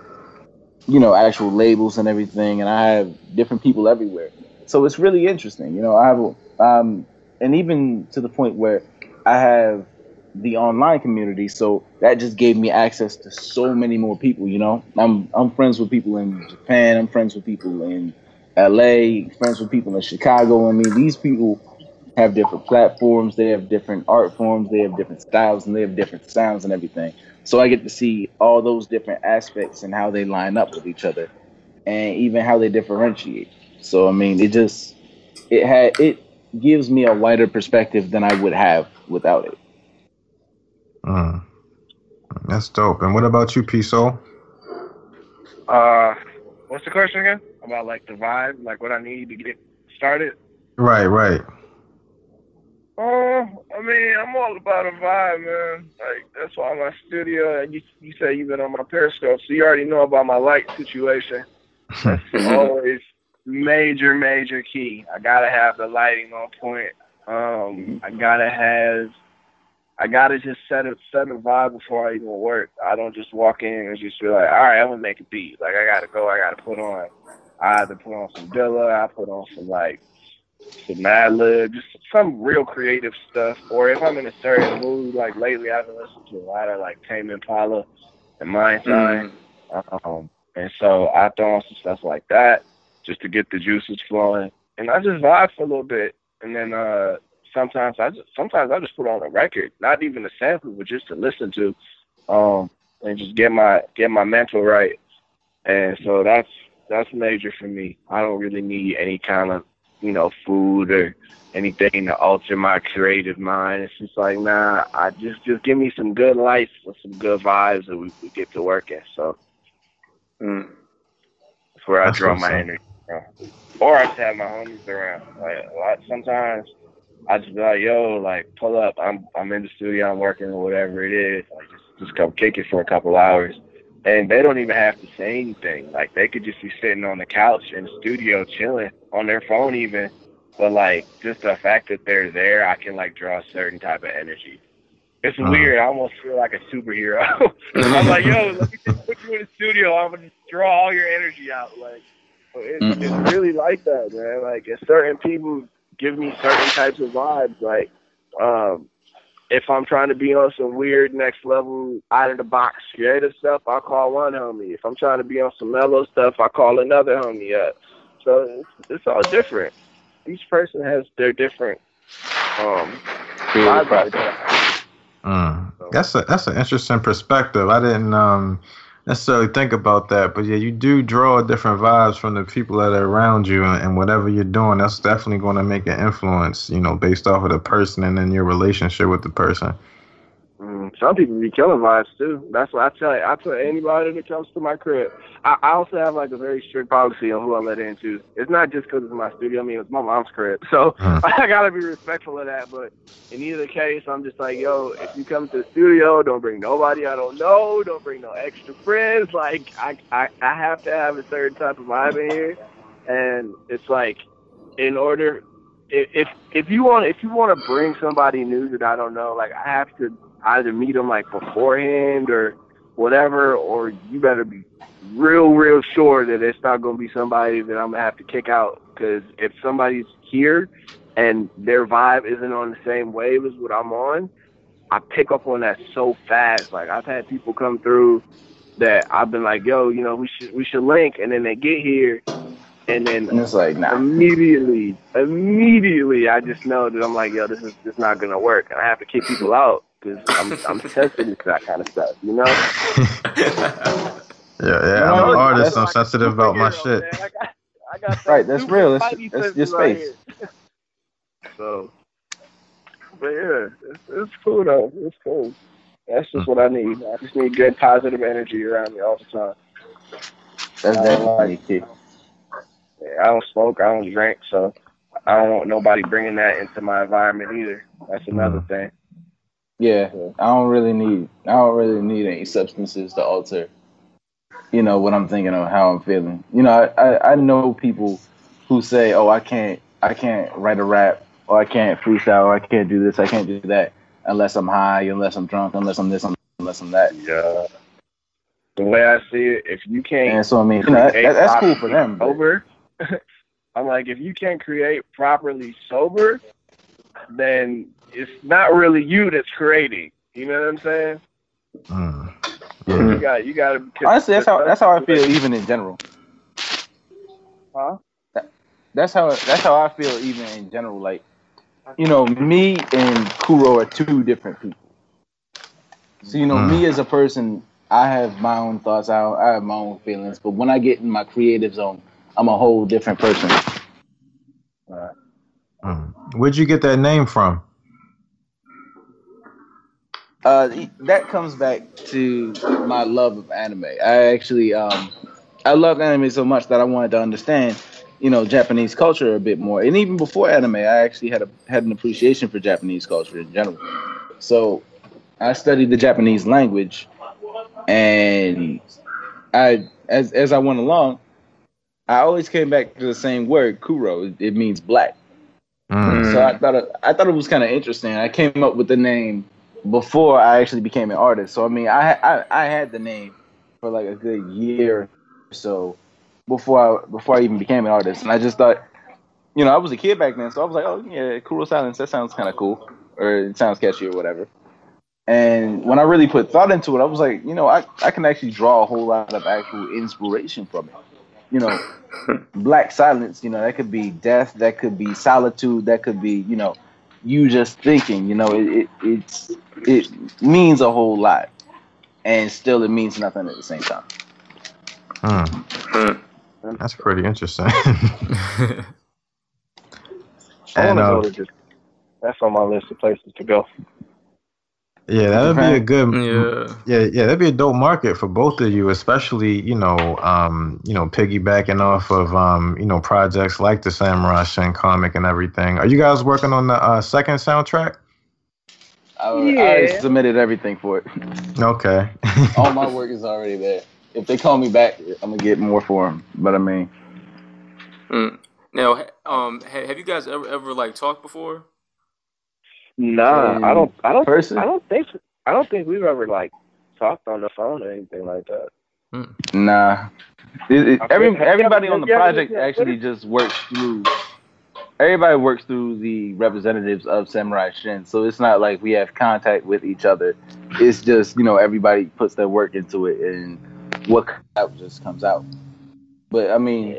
you know, actual labels and everything. And I have different people everywhere. So it's really interesting. You know, I have, a- um, and even to the point where I have the online community. So that just gave me access to so many more people. You know, I'm I'm friends with people in Japan. I'm friends with people in L.A. Friends with people in Chicago. I mean, these people have different platforms, they have different art forms, they have different styles, and they have different sounds and everything. So I get to see all those different aspects and how they line up with each other, and even how they differentiate. So I mean, it just it had it gives me a wider perspective than I would have without it. Mm. That's dope. And what about you, P Soul? Uh, what's the question again? About like the vibe, like what I need to get started. Right, right. Oh, I mean, I'm all about a vibe, man. Like that's why my studio. And you, you say you've been on my Periscope, so you already know about my light situation. That's always major, major key. I gotta have the lighting on point. Um, I gotta have. I gotta just set a set a vibe before I even work. I don't just walk in and just be like, all right, I'm gonna make a beat. Like I gotta go. I gotta put on. I either put on some Dilla. I put on some like some Madlib, just some real creative stuff. Or if I'm in a certain mood, like lately, I've been listening to a lot of like Tame Impala the mind side. Um, and so I throw on some stuff like that just to get the juices flowing. And I just vibe for a little bit. And then uh sometimes I just sometimes I just put on a record, not even a sample, but just to listen to. Um and just get my get my mental right. And so that's that's major for me. I don't really need any kind of, you know, food or anything to alter my creative mind. It's just like, nah, I just just give me some good life and some good vibes and we, we get to working. So Mm. that's where I That's draw my energy from. Or I just have my homies around. Like a lot sometimes I just be like, yo, like pull up. I'm I'm in the studio, I'm working or whatever it is. Like just just come kick it for a couple hours. And they don't even have to say anything. Like they could just be sitting on the couch in the studio chilling on their phone even. But like just the fact that they're there, I can like draw a certain type of energy. It's Uh-huh. weird. I almost feel like a superhero. I'm like, yo, let me just put you in the studio. I'm gonna draw all your energy out. Like, it's, Mhm. it's really like that, man. Like, and certain people give me certain types of vibes. Like, um, if I'm trying to be on some weird next level, out of the box creative stuff, I call one homie. If I'm trying to be on some mellow stuff, I call another homie up. So it's, it's all different. Each person has their different um vibes like process. that. Mm. That's a that's an interesting perspective. I didn't um necessarily think about that, but yeah, you do draw different vibes from the people that are around you, and, and whatever you're doing, that's definitely going to make an influence. You know, based off of the person and then your relationship with the person. Mm, some people be killing vibes too. That's what I tell you. I tell anybody that comes to my crib. I, I also have like a very strict policy on who I let into. It's not just because it's my studio. I mean, it's my mom's crib, so Hmm. I gotta be respectful of that. But in either case, I'm just like, yo, if you come to the studio, don't bring nobody I don't know. Don't bring no extra friends. Like, I, I, I have to have a certain type of vibe in here, and it's like, in order, if if, if you want, if you want to bring somebody new that I don't know, like I have to either meet them like beforehand or whatever, or you better be real, real sure that it's not going to be somebody that I'm going to have to kick out. Because if somebody's here and their vibe isn't on the same wave as what I'm on, I pick up on that so fast. Like I've had people come through that I've been like, yo, you know, we should we should link, and then they get here, and then And it's like, nah. immediately, immediately, I just know that I'm like, yo, this is just not gonna work, and I have to kick people out because I'm I'm sensitive to that kind of stuff, you know. Yeah, yeah. No, I'm an artist. I'm sensitive about my shit. man. I got, I got Right, that's real. That's- that's sense your space. here. so, but yeah, it's, it's cool though. It's cool. That's just what I hmm. need. I just need good positive energy around me all the time. That's definitely key. Yeah, I don't smoke, I don't drink, so I don't want nobody bringing that into my environment either. That's another hmm. thing. Yeah, I don't really need. I don't really need any substances to alter. You know what I'm thinking of, how I'm feeling. You know, I, I, I know people who say, "Oh, I can't, I can't write a rap, or I can't freestyle, or I can't do this, I can't do that, unless I'm high, unless I'm drunk, unless I'm this, unless I'm that." Yeah. The way I see it, if you can't And so I mean, you know, that, that- that's cool for them. sober. I'm like, if you can't create properly sober, then it's not really you that's creating. You know what I'm saying? Mm. You got, you got to. Honestly, that's how that's how I feel, even in general. Huh? That's how that's how I feel, even in general. Like, you know, me and Kuro are two different people. So you know, Mm. me as a person, I have my own thoughts. I, I have my own feelings. But when I get in my creative zone, I'm a whole different person. Mm. Where'd you get that name from? Uh, that comes back to my love of anime. I actually, um, I love anime so much that I wanted to understand, you know, Japanese culture a bit more. And even before anime, I actually had a had an appreciation for Japanese culture in general. So, I studied the Japanese language, and I, as as I went along, I always came back to the same word, kuro. It, it means black. Mm. So I thought it, I thought it was kind of interesting. I came up with the name before I actually became an artist. So I mean, I I, I had the name for like a good year or so before I before I even became an artist, and I just thought, you know, I was a kid back then, so I was like, oh yeah, Kuro Silence, that sounds kind of cool, or it sounds catchy or whatever. And when I really put thought into it, I was like, you know, I, I can actually draw a whole lot of actual inspiration from it. You know, black silence, you know, that could be death, that could be solitude, that could be, you know, you just thinking, you know, it, it it's it means a whole lot. And still it means nothing at the same time. Hmm. That's pretty interesting. And, uh, go to just. That's on my list of places to go. Yeah, that would be a good. yeah. Yeah, yeah, that'd be a dope market for both of you, especially you know, um, you know, piggybacking off of um, you know, projects like the Samurai Shin comic and everything. Are you guys working on the uh, second soundtrack? I, I submitted everything for it. Okay. All my work is already there. If they call me back, I'm gonna get more for them. But I mean, Mm. Now, um, ha- have you guys ever ever like talked before? Nah, I don't. I don't. person, I don't think. I don't think we've ever like talked on the phone or anything like that. Hmm. Nah. It, it, every, everybody on the project actually just works through. Everybody works through the representatives of Samurai Shin, so it's not like we have contact with each other. It's just you know everybody puts their work into it, and what comes out just comes out. But I mean,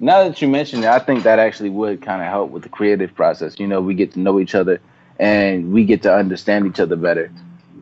now that you mention it, I think that actually would kind of help with the creative process. You know, we get to know each other, and we get to understand each other better.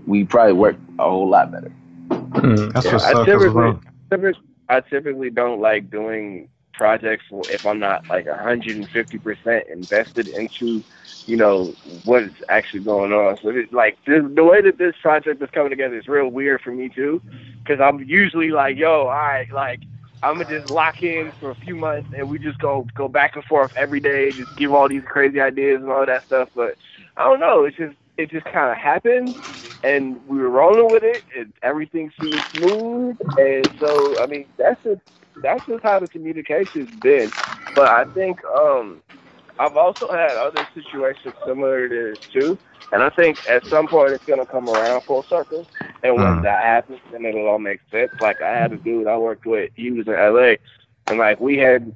We probably work a whole lot better. Hmm, that's Yeah, what's I up. 'cause typically, we're- typically, I typically don't like doing projects if I'm not like 150% invested into, you know, what is actually going on. So, it, like, this, the way that this project is coming together is real weird for me, too, because I'm usually like, yo, all right, like, I'm gonna just lock in for a few months and we just go go back and forth every day, just give all these crazy ideas and all that stuff. But I don't know, it's just it just kind of happened, and we were rolling with it, and everything seemed smooth. And so, I mean, that's just that's just how the communication's been. But I think um, I've also had other situations similar to this too, and I think at some point it's gonna come around full circle. And when Mm. that happens, then it'll all make sense. Like I had a dude I worked with, he was in LA, and like we had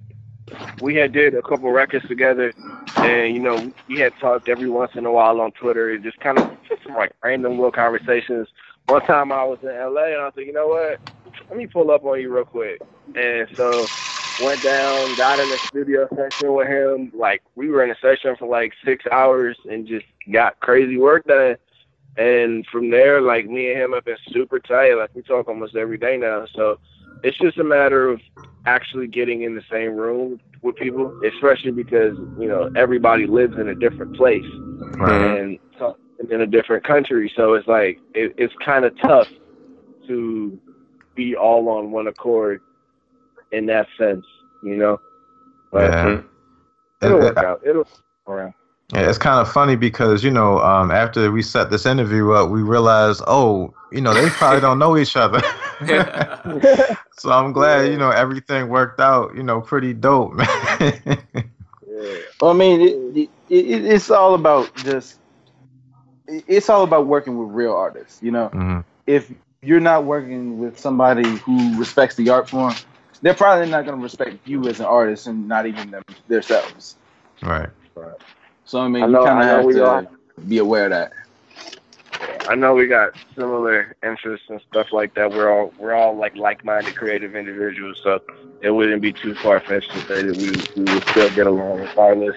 we had did a couple records together, and you know we had talked every once in a while on Twitter, and just kind of just some like random little conversations. One time I was in LA, and I was like, you know what? Let me pull up on you real quick. And so went down, got in the studio session with him. Like we were in a session for like six hours, and just got crazy work done. And from there, like me and him have been super tight. Like we talk almost every day now. So it's just a matter of actually getting in the same room with people, especially because you know everybody lives in a different place Right. and in a different country. So it's like it, it's kind of tough to be all on one accord in that sense, you know. But Yeah. it'll uh, work out. It'll work around. Yeah, it's kind of funny because you know, um, after we set this interview up, we realized, oh, you know, they probably don't know each other. so I'm glad, you know, everything worked out, you know, pretty dope, man. Yeah. Well, I mean, it, it, it, it's all about just. it- It's all about working with real artists. You know, Mhm. if you're not working with somebody who respects the art form, they're probably not going to respect you as an artist, and not even them themselves. Right. Right. So I mean, I know- you kind of have to all- be aware of that. I know we got similar interests and stuff like that. We're all we're all like like-minded creative individuals, so it wouldn't be too far-fetched to say that we we would still get along regardless.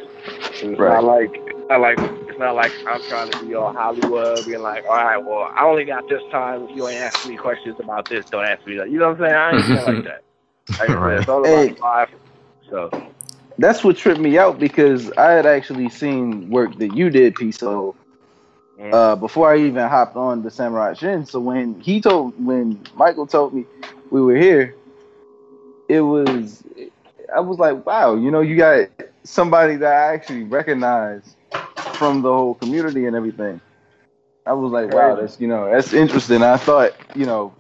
And It's Right. not like it's not like it's not like I'm trying to be all Hollywood, being like, all right, well, I only got this time. If you ain't ask me questions about this, don't ask me that. You know what I'm saying? I ain't like that. Like I said, Right. it's all Hey. life. So That's what tripped me out because I had actually seen work that you did, P Soul, Mm. uh, before I even hopped on the Samurai Shin. So when he told, when Michael told me we were here, it was, I was like, wow, you know, you got somebody that I actually recognize from the whole community and everything. I was like, wow, that's you know, that's interesting. I thought, you know,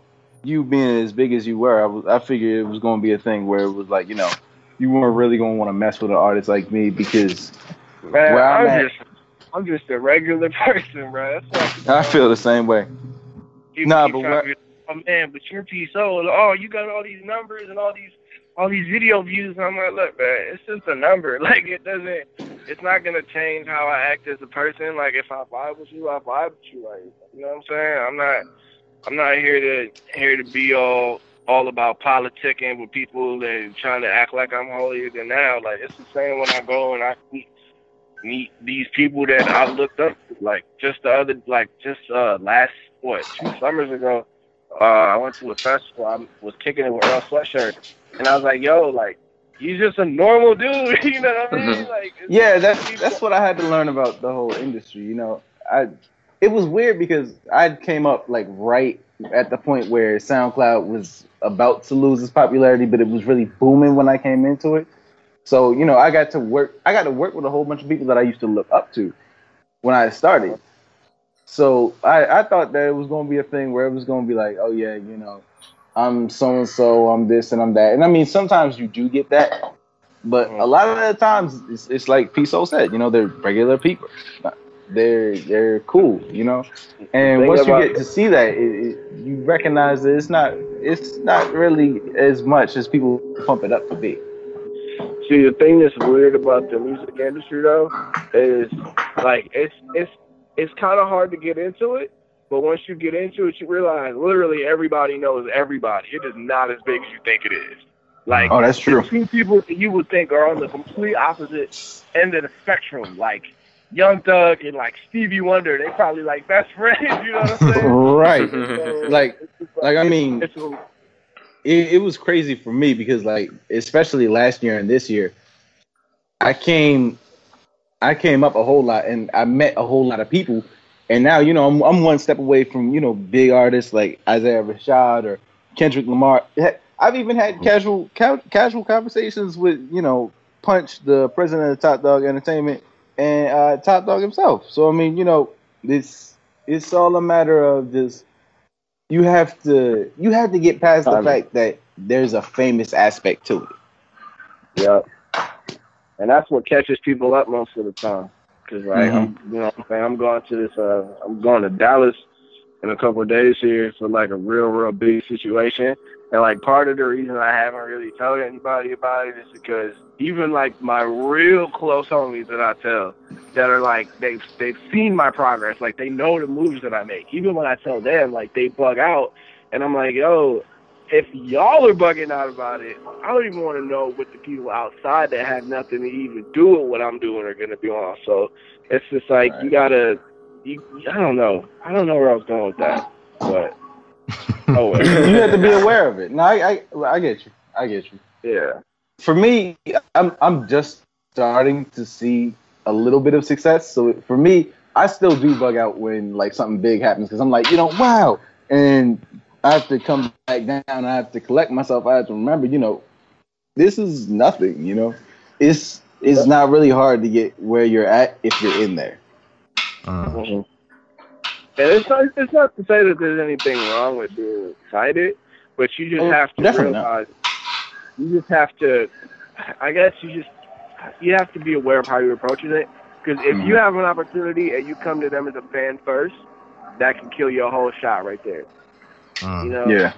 you being as big as you were, I was, I figured it was going to be a thing where it was like, you know, you weren't really going to want to mess with an artist like me because man, I'm I'm, at- just I'm just a regular person, bro. I feel the same way. People Nah, but what- oh man, but your piece, oh, oh, you got all these numbers and all these all these video views. And I'm like, look, man, it's just a number. Like it doesn't it's not gonna change how I act as a person. Like if I vibe with you, I vibe with you. Like you know what I'm saying? I'm not I'm not here to here to be all all about politicking with people and trying to act like I'm holier than thou. Like it's the same when I go and I meet meet these people that I looked up to. Like just the other like just uh last what, two summers ago, uh I went to a festival, I was kicking it with Earl Sweatshirt and I was like, yo, like he's just a normal dude, you know what I mean? Like Yeah, that's that's what I had to learn about the whole industry. You know, I it was weird because I came up like right at the point where SoundCloud was about to lose its popularity, but it was really booming when I came into it. So you know, I got to work. I got to work with a whole bunch of people that I used to look up to when I started. So I, I thought that it was going to be a thing where it was going to be like, oh yeah, you know, I'm so and so, I'm this and I'm that. And I mean, sometimes you do get that, but a lot of the times it's, it's like P Soul said, you know, they're regular people. They're they're cool, you know. And once you get to see that, it, it, you recognize that it's not it's not really as much as people pump it up to be. See, the thing that's weird about the music industry though is like it's it's it's kind of hard to get into it, but once you get into it, you realize literally everybody knows everybody. It is not as big as you think it is. Like Oh, that's true. two people that you would think are on the complete opposite end of the spectrum, like Young Thug and like Stevie Wonder. They probably like best friends. You know what I'm saying? Right. So, Like it's like I mean, it, it was crazy for me because like especially last year and this year i came i came up a whole lot and i met a whole lot of people and now you know i'm, I'm one step away from you know big artists like isaiah rashad or kendrick lamar i've even had casual ca- casual conversations with you know punch the president of Top Dawg Entertainment and uh, Top Dawg himself so i mean you know it's it's all a matter of just you have to you have to get past the Timing. fact that there's a famous aspect to it. Yeah. And that's what catches people up most of the time. Cause like I'm, you know, I'm saying I'm going to this. Uh, I'm going to Dallas in a couple of days here for like a real, real big situation. And like part of the reason I haven't really told anybody about it is because even like my real close homies that I tell that are like they've they've seen my progress, like they know the moves that I make. Even when I tell them, like they bug out, and I'm like, yo, if y'all are bugging out about it, I don't even want to know what the people outside that have nothing to even do with what I'm doing are gonna be on. So it's just like you gotta, you, I don't know, I don't know where I was going with that, but oh well. you have to be aware of it. No, I, I I get you. I get you. yeah, For me, I'm I'm just starting to see a little bit of success. So for me, I still do bug out when like something big happens because I'm like, you know, wow, and I have to come back down. I have to collect myself. I have to remember, you know, this is nothing. You know, it's it's not really hard to get where you're at if you're in there. Mhm. And it's not it's not to say that there's anything wrong with being excited, but you just Oh, have to definitely not. you just have to I guess you just you have to be aware of how you're approaching it. Because if you mm-hmm. have an opportunity and you come to them as a fan first, that can kill your whole shot right there. Mm. You know? Yeah,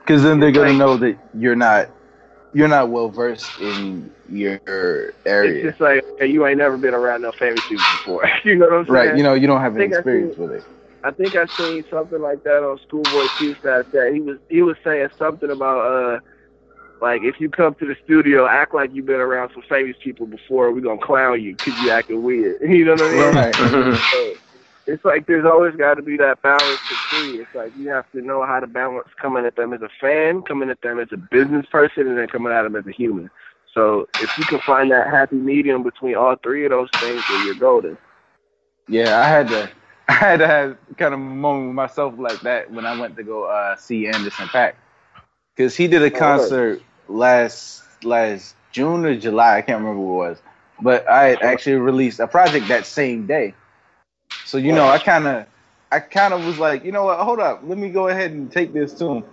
because then they're It's gonna like- know that you're not you're not well versed in your area. It's just like hey, you ain't never been around no famous people before. you know what I'm saying? right? You know, you don't have any experience see- with it. I think I seen something like that on Schoolboy Q that he was he was saying something about uh like if you come to the studio, act like you've been around some famous people before. We're gonna clown you because you acting weird. You know what I mean? Right. So it's like there's always got to be that balance to see. It's like you have to know how to balance coming at them as a fan, coming at them as a business person, and then coming at them as a human. So if you can find that happy medium between all three of those things, then you're golden. Yeah, I had to I had to have kind of a moment with myself like that when I went to go uh, see Anderson Paak because he did a concert last last June or July. I can't remember what it was, but I actually released a project that same day. So you know, I kind of I kind of was like, you know what? Hold up, let me go ahead and take this to him.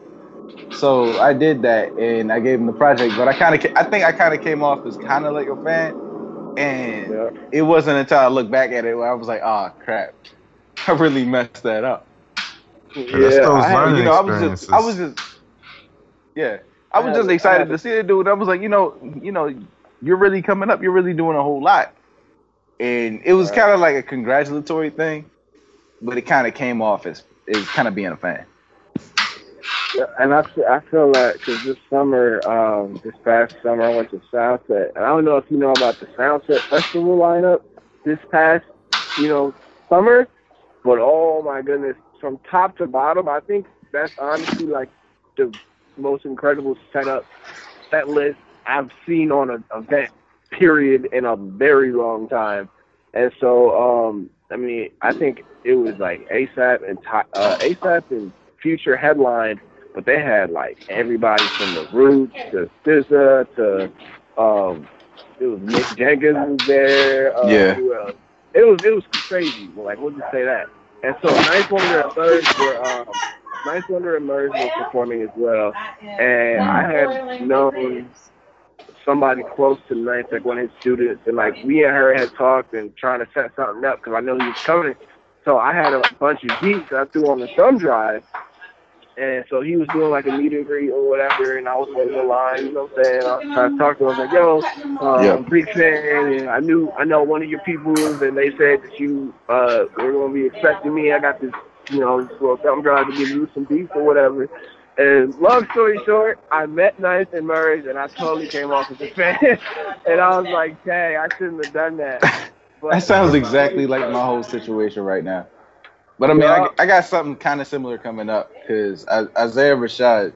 So I did that, and I gave him the project. But I kind of, I think I kind of came off as kind of like a fan, and Yeah. it wasn't until I looked back at it where I was like, oh crap, I really messed that up. that's those I had- you know, I was just, I was just, yeah, I was I just had- I excited to see it, dude. I was like, you know, you know, you're really coming up. You're really doing a whole lot, and it was kind of like a congratulatory thing, but it kind of came off as as kind of being a fan. Yeah, and I, fe- I feel that because this summer, um, this past summer, I went to Soundset, and I don't know if you know about the Soundset Festival lineup this past, you know, summer, but oh my goodness, from top to bottom, I think that's honestly like the most incredible setup, set list I've seen on an event period in a very long time. And so, um, I mean, I think it was like ASAP and uh, ASAP and Future headline, but they had like everybody from the Roots to SZA to um, it was Mick Jenkins was there. Uh, Yeah. It was it was crazy. Like we'll just say that. And so 9th Wonder and Murs were um, 9th Wonder and Murs was performing as well. And I had known somebody close to Ninth, like one of his students, and like we and her had talked and trying to set something up because I know he was coming. So I had a bunch of beats I threw on the thumb drive, and so he was doing like a meet and greet or whatever, and I was waiting in line, you know what I'm saying? I was trying to talk to him, I was like, yo, um, Yeah. big fan, and I knew, I know one of your people, and they said that you uh, were going to be expecting me. I got this, you know, little thumb drive to give you some beef or whatever. And long story short, I met 9th and Murs, and I totally came off as a fan. and I was like, dang, I shouldn't have done that. But, That sounds exactly like my whole situation right now. But I mean, I, I got something kind of similar coming up because Isaiah Rashad,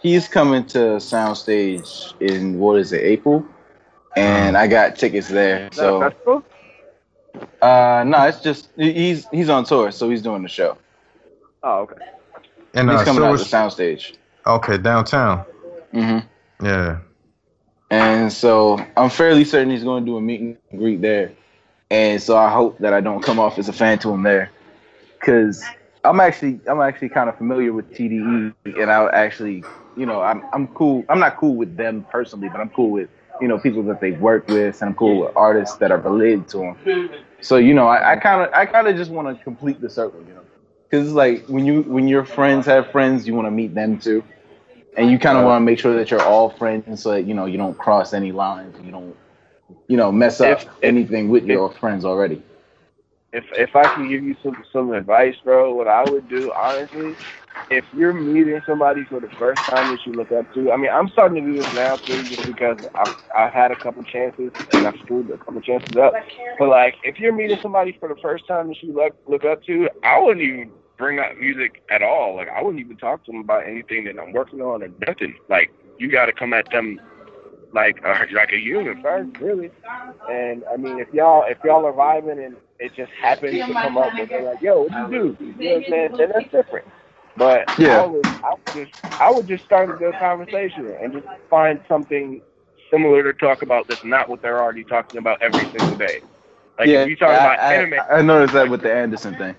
he's coming to Soundstage in what is it, April, and I got tickets there. So that's cool. uh, no, it's just he's he's on tour, so he's doing the show. Oh, okay. And He's uh, coming so out to Soundstage. okay downtown. hmm Yeah. And so I'm fairly certain he's going to do a meet and greet there. And so I hope that I don't come off as a fan to him there, because I'm actually I'm actually kind of familiar with TDE, and I actually you know I'm I'm cool. I'm not cool with them personally, but I'm cool with you know people that they've worked with, and I'm cool with artists that are related to them. So you know I kind of I kind of just want to complete the circle, you know, because it's like when you when your friends have friends, you want to meet them too and you kind of want to make sure that you're all friends so that you know you don't cross any lines you don't you know mess up If- if- anything with your friends already if if I can give you some some advice, bro, what I would do honestly, if you're meeting somebody for the first time that you look up to, I mean, I'm starting to do this now too, just because I've I've had a couple chances and I've screwed a couple chances up. But like, if you're meeting somebody for the first time that you look look up to, I wouldn't even bring up music at all. Like, I wouldn't even talk to them about anything that I'm working on or nothing. Like, you got to come at them like uh, a, like a human first, really. And I mean, if y'all if y'all are vibing and it just happens to come up and they're like, "Yo, what you do?" You know what I'm saying? Then that's different. But Yeah. I would I would just I would just start a good conversation and just find something similar to talk about that's not what they're already talking about every single day. Like if you talk I, about I, anime, I noticed that with the anderson thing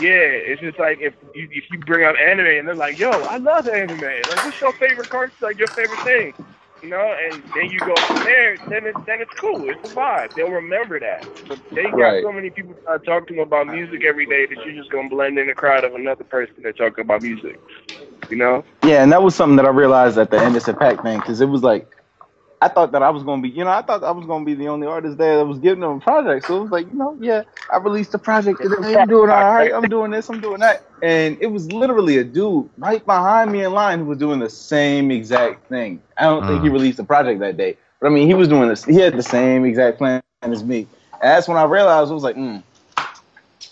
yeah, it's just like if you if you bring up anime and they're like, "Yo, I love anime. Like, what's your favorite cartoon? Like your favorite thing?" You know, and then you go from there. Then it's then it's cool. It's a vibe. They'll remember that. But they got Right. so many people trying to talk to them about music every day that you're just gonna blend in the crowd of another person that talking about music. You know? yeah and that was something that i realized at the Anderson Paak thing because it was like i thought that i was going to be you know i thought i was going to be the only artist there that was giving them a project so it was like you know yeah i released a project today. I'm doing all right. I'm doing this i'm doing that. And it was literally a dude right behind me in line who was doing the same exact thing. I don't think he Mm. released a project that day but i mean he was doing this he had the same exact plan as me. And that's when i realized i was like mm,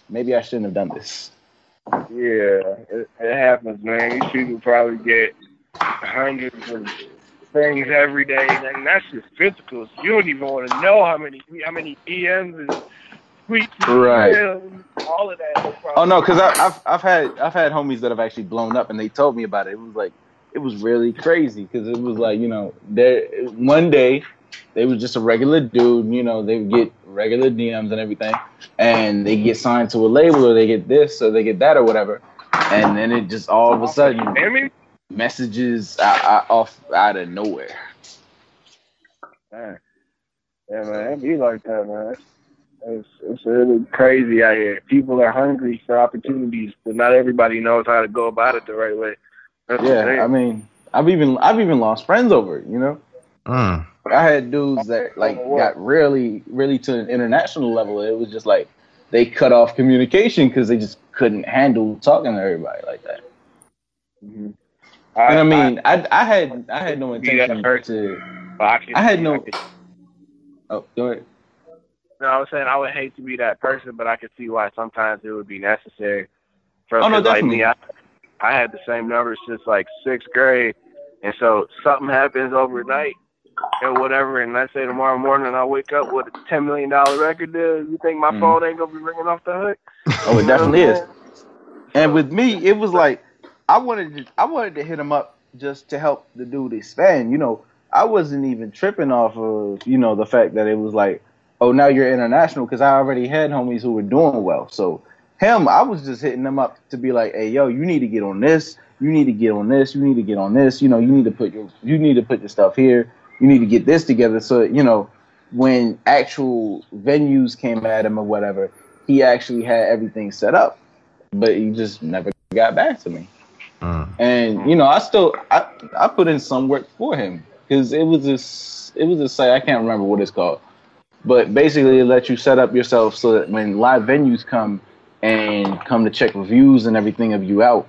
maybe i shouldn't have done this. Yeah, it, it happens, man. These people probably get hundreds of things every day, and that's just physical. So you don't even want to know how many how many DMs and tweets, Right. emails, all of that. Oh no, because I've I've had I've had homies that have actually blown up, and they told me about it. It was like it was really crazy because it was like you know there one day they was just a regular dude, you know they would get regular DMs and everything, and they get signed to a label or they get this or they get that or whatever, and then it just all of a sudden I mean, messages out, out, off out of nowhere. man. yeah, man, it be like that, man. It's, it's really crazy out here. People are hungry for opportunities, but not everybody knows how to go about it the right way. That's Yeah. I mean I've even I've even lost friends over it, you know. Mm. I had dudes that like got really, really to an international level. It was just like they cut off communication because they just couldn't handle talking to everybody like that. Mhm. And I mean, I, I had I had no intention person. to. I, I had no- Oh, go ahead. no, I was saying I would hate to be that person, but I could see why sometimes it would be necessary. For Oh, no, 'cause, like me, I. I had the same numbers since like sixth grade, and so something happens overnight or whatever, and let's say tomorrow morning I wake up with a ten million dollar record deal. You think my Mhm. phone ain't gonna be ringing off the hook? Oh, it definitely is. what I'm saying? And with me, it was like I wanted to I wanted to hit him up just to help the dude expand. You know, I wasn't even tripping off of you know the fact that it was like, oh, now you're international because I already had homies who were doing well. So him, I was just hitting them up to be like, hey, yo, you need to get on this. You need to get on this. You need to get on this. You know, you need to put your you need to put your stuff here. You need to get this together. So you know, when actual venues came at him or whatever, he actually had everything set up but he just never got back to me. Mm. And you know, I still I, I put in some work for him because it was this it was a site I can't remember what it's called, but basically it lets you set up yourself so that when live venues come and come to check reviews and everything of you out,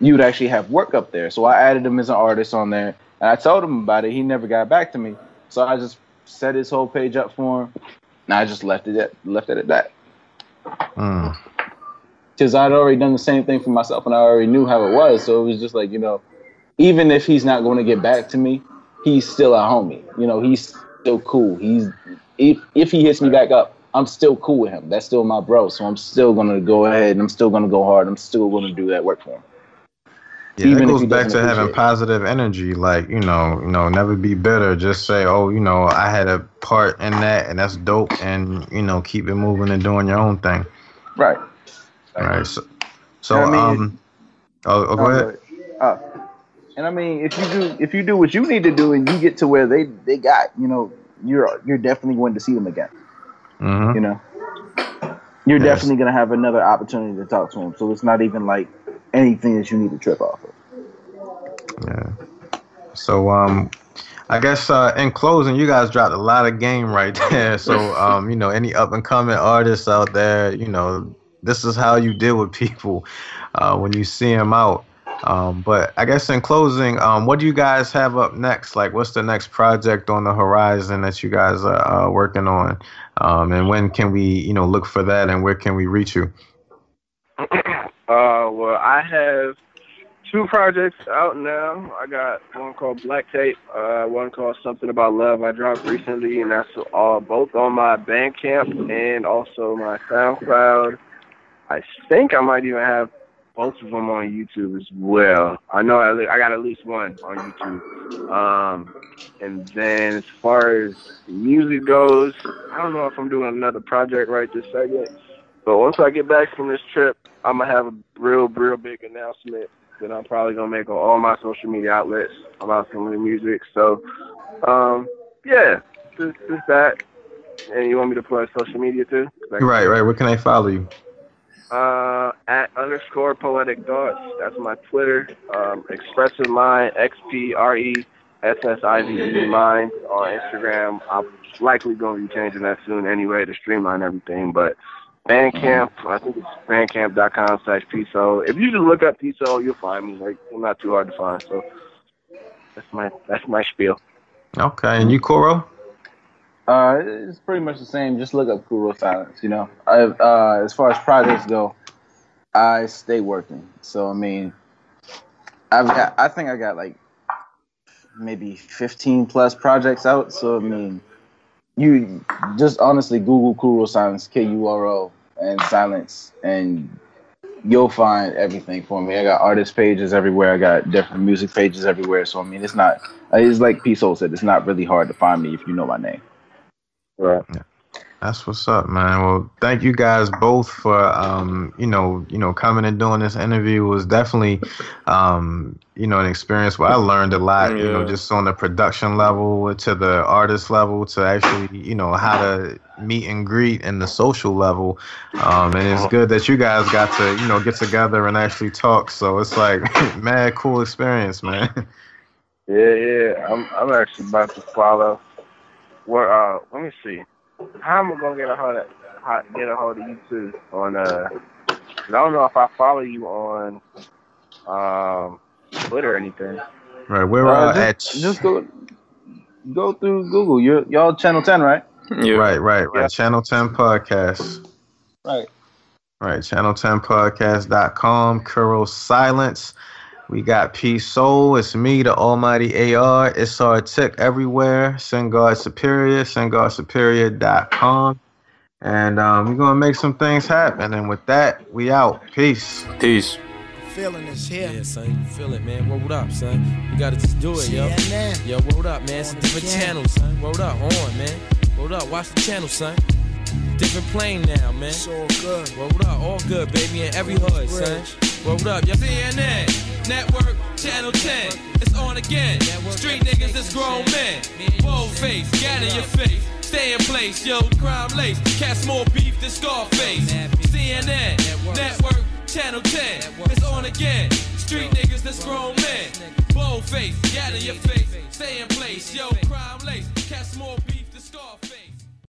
you would actually have work up there. So I added him as an artist on there, and I told him about it. He never got back to me, so I just set his whole page up for him, and I just left it at left it at that Mm. Because I'd already done the same thing for myself and I already knew how it was. So it was just like, you know, even if he's not going to get back to me, he's still a homie. You know, he's still cool. He's if if he hits me back up, I'm still cool with him. That's still my bro. So I'm still gonna go ahead and I'm still gonna go hard. I'm still gonna do that work for him. Yeah, Even that goes back to having it. positive energy. Like you know, you know, never be bitter. Just say, oh, you know, I had a part in that, and that's dope. And you know, keep it moving and doing your own thing. Right. Right. So, so I mean, um, oh, oh, go ahead. Uh, and I mean, if you do if you do what you need to do and you get to where they they got, you know, you're you're definitely going to see them again. hmm you know you're Yes. definitely going to have another opportunity to talk to them. so it's not even like anything that you need to trip off of Yeah. So um, I guess uh, in closing, you guys dropped a lot of game right there. So um, you know, any up and coming artists out there, you know, this is how you deal with people uh, when you see them out. Um, but I guess in closing, um, what do you guys have up next? Like, what's the next project on the horizon that you guys are uh, working on? Um, and when can we, you know, look for that? And where can we reach you? Uh, well, I have two projects out now. I got one called Black Tape, uh, one called Something About Love. I dropped recently, and that's all both on my Bandcamp and also my SoundCloud. I think I might even have both of them on YouTube as well. I know I, I got at least one on YouTube. Um, and then as far as music goes, I don't know if I'm doing another project right this second. But once I get back from this trip, I'm gonna have a real, real big announcement that I'm probably gonna make on all my social media outlets about some of the music. So, um, yeah, just, just that. And you want me to plug social media too? Right, right. Where can I follow you? Uh, at underscore poetic thoughts. That's my Twitter. Um, expressive mind, X P R E S S I V E mind on Instagram. I'm likely going to be changing that soon anyway to streamline everything. But Bandcamp, I think it's bandcamp.com slash P Soul. If you just look up P Soul, you'll find me. Like, I'm not too hard to find. So that's my that's my spiel. Okay, and you, Kuro? Uh it's pretty much the same. Just look up Kuro Silence you know? I, uh as far as projects go I stay working. So I mean I've got I think I got like maybe 15 plus projects out. So I mean you just honestly Google Kuro Silence K U R O and Silence and you'll find everything for me. I got artist pages everywhere. I got different music pages everywhere. So I mean it's not it's like P Soul said it's not really hard to find me if you know my name Right. That's what's up, man. Well, thank you guys both for um, you know, you know, coming and doing this interview It was definitely um, you know, an experience where I learned a lot, you know, just on the production level to the artist level to actually, you know, how to meet and greet and the social level. Um, and it's good that you guys got to, you know, get together and actually talk. So it's like mad cool experience, man. Yeah, yeah. I'm I'm actually about to follow Well, uh, let me see. How am I gonna get a hold of how- get a hold of you too on uh? 'cause I don't know if I follow you on um Twitter or anything. Right, we're Uh, uh, at just, just go go through Google. You're y'all channel ten, right? Yeah. right, right, right. Yeah. Channel Ten Podcast. Right. Right, channel10podcast.com, Kuro Silence. We got P Soul. It's me, the Almighty AR. It's our tick everywhere. Sengard Superior, SengardSuperior.com. And um, we're going to make some things happen. And with that, we out. Peace. Peace. Feeling is here. Yeah, son, you feel it, man. Word up, son. You gotta just do it, yo. CNN. Yo, word up, man. It's a different again. channel, son. Word up, on, man. Word up, watch the channel, son. Different plane now, man. It's all good. Word up, all good, baby, in every hood, son. Word up, yo. CNN, Network, Channel 10. It's on again. Street niggas, it's grown men. Bold face, gat in your face. Stay in place, yo, crime lace. Cats more beef than Scarface. CNN, Network, Channel 10. It's on again. Street niggas, that's grown men. Bold face, gat in your face. Stay in place, yo, crime lace. Cats more beef.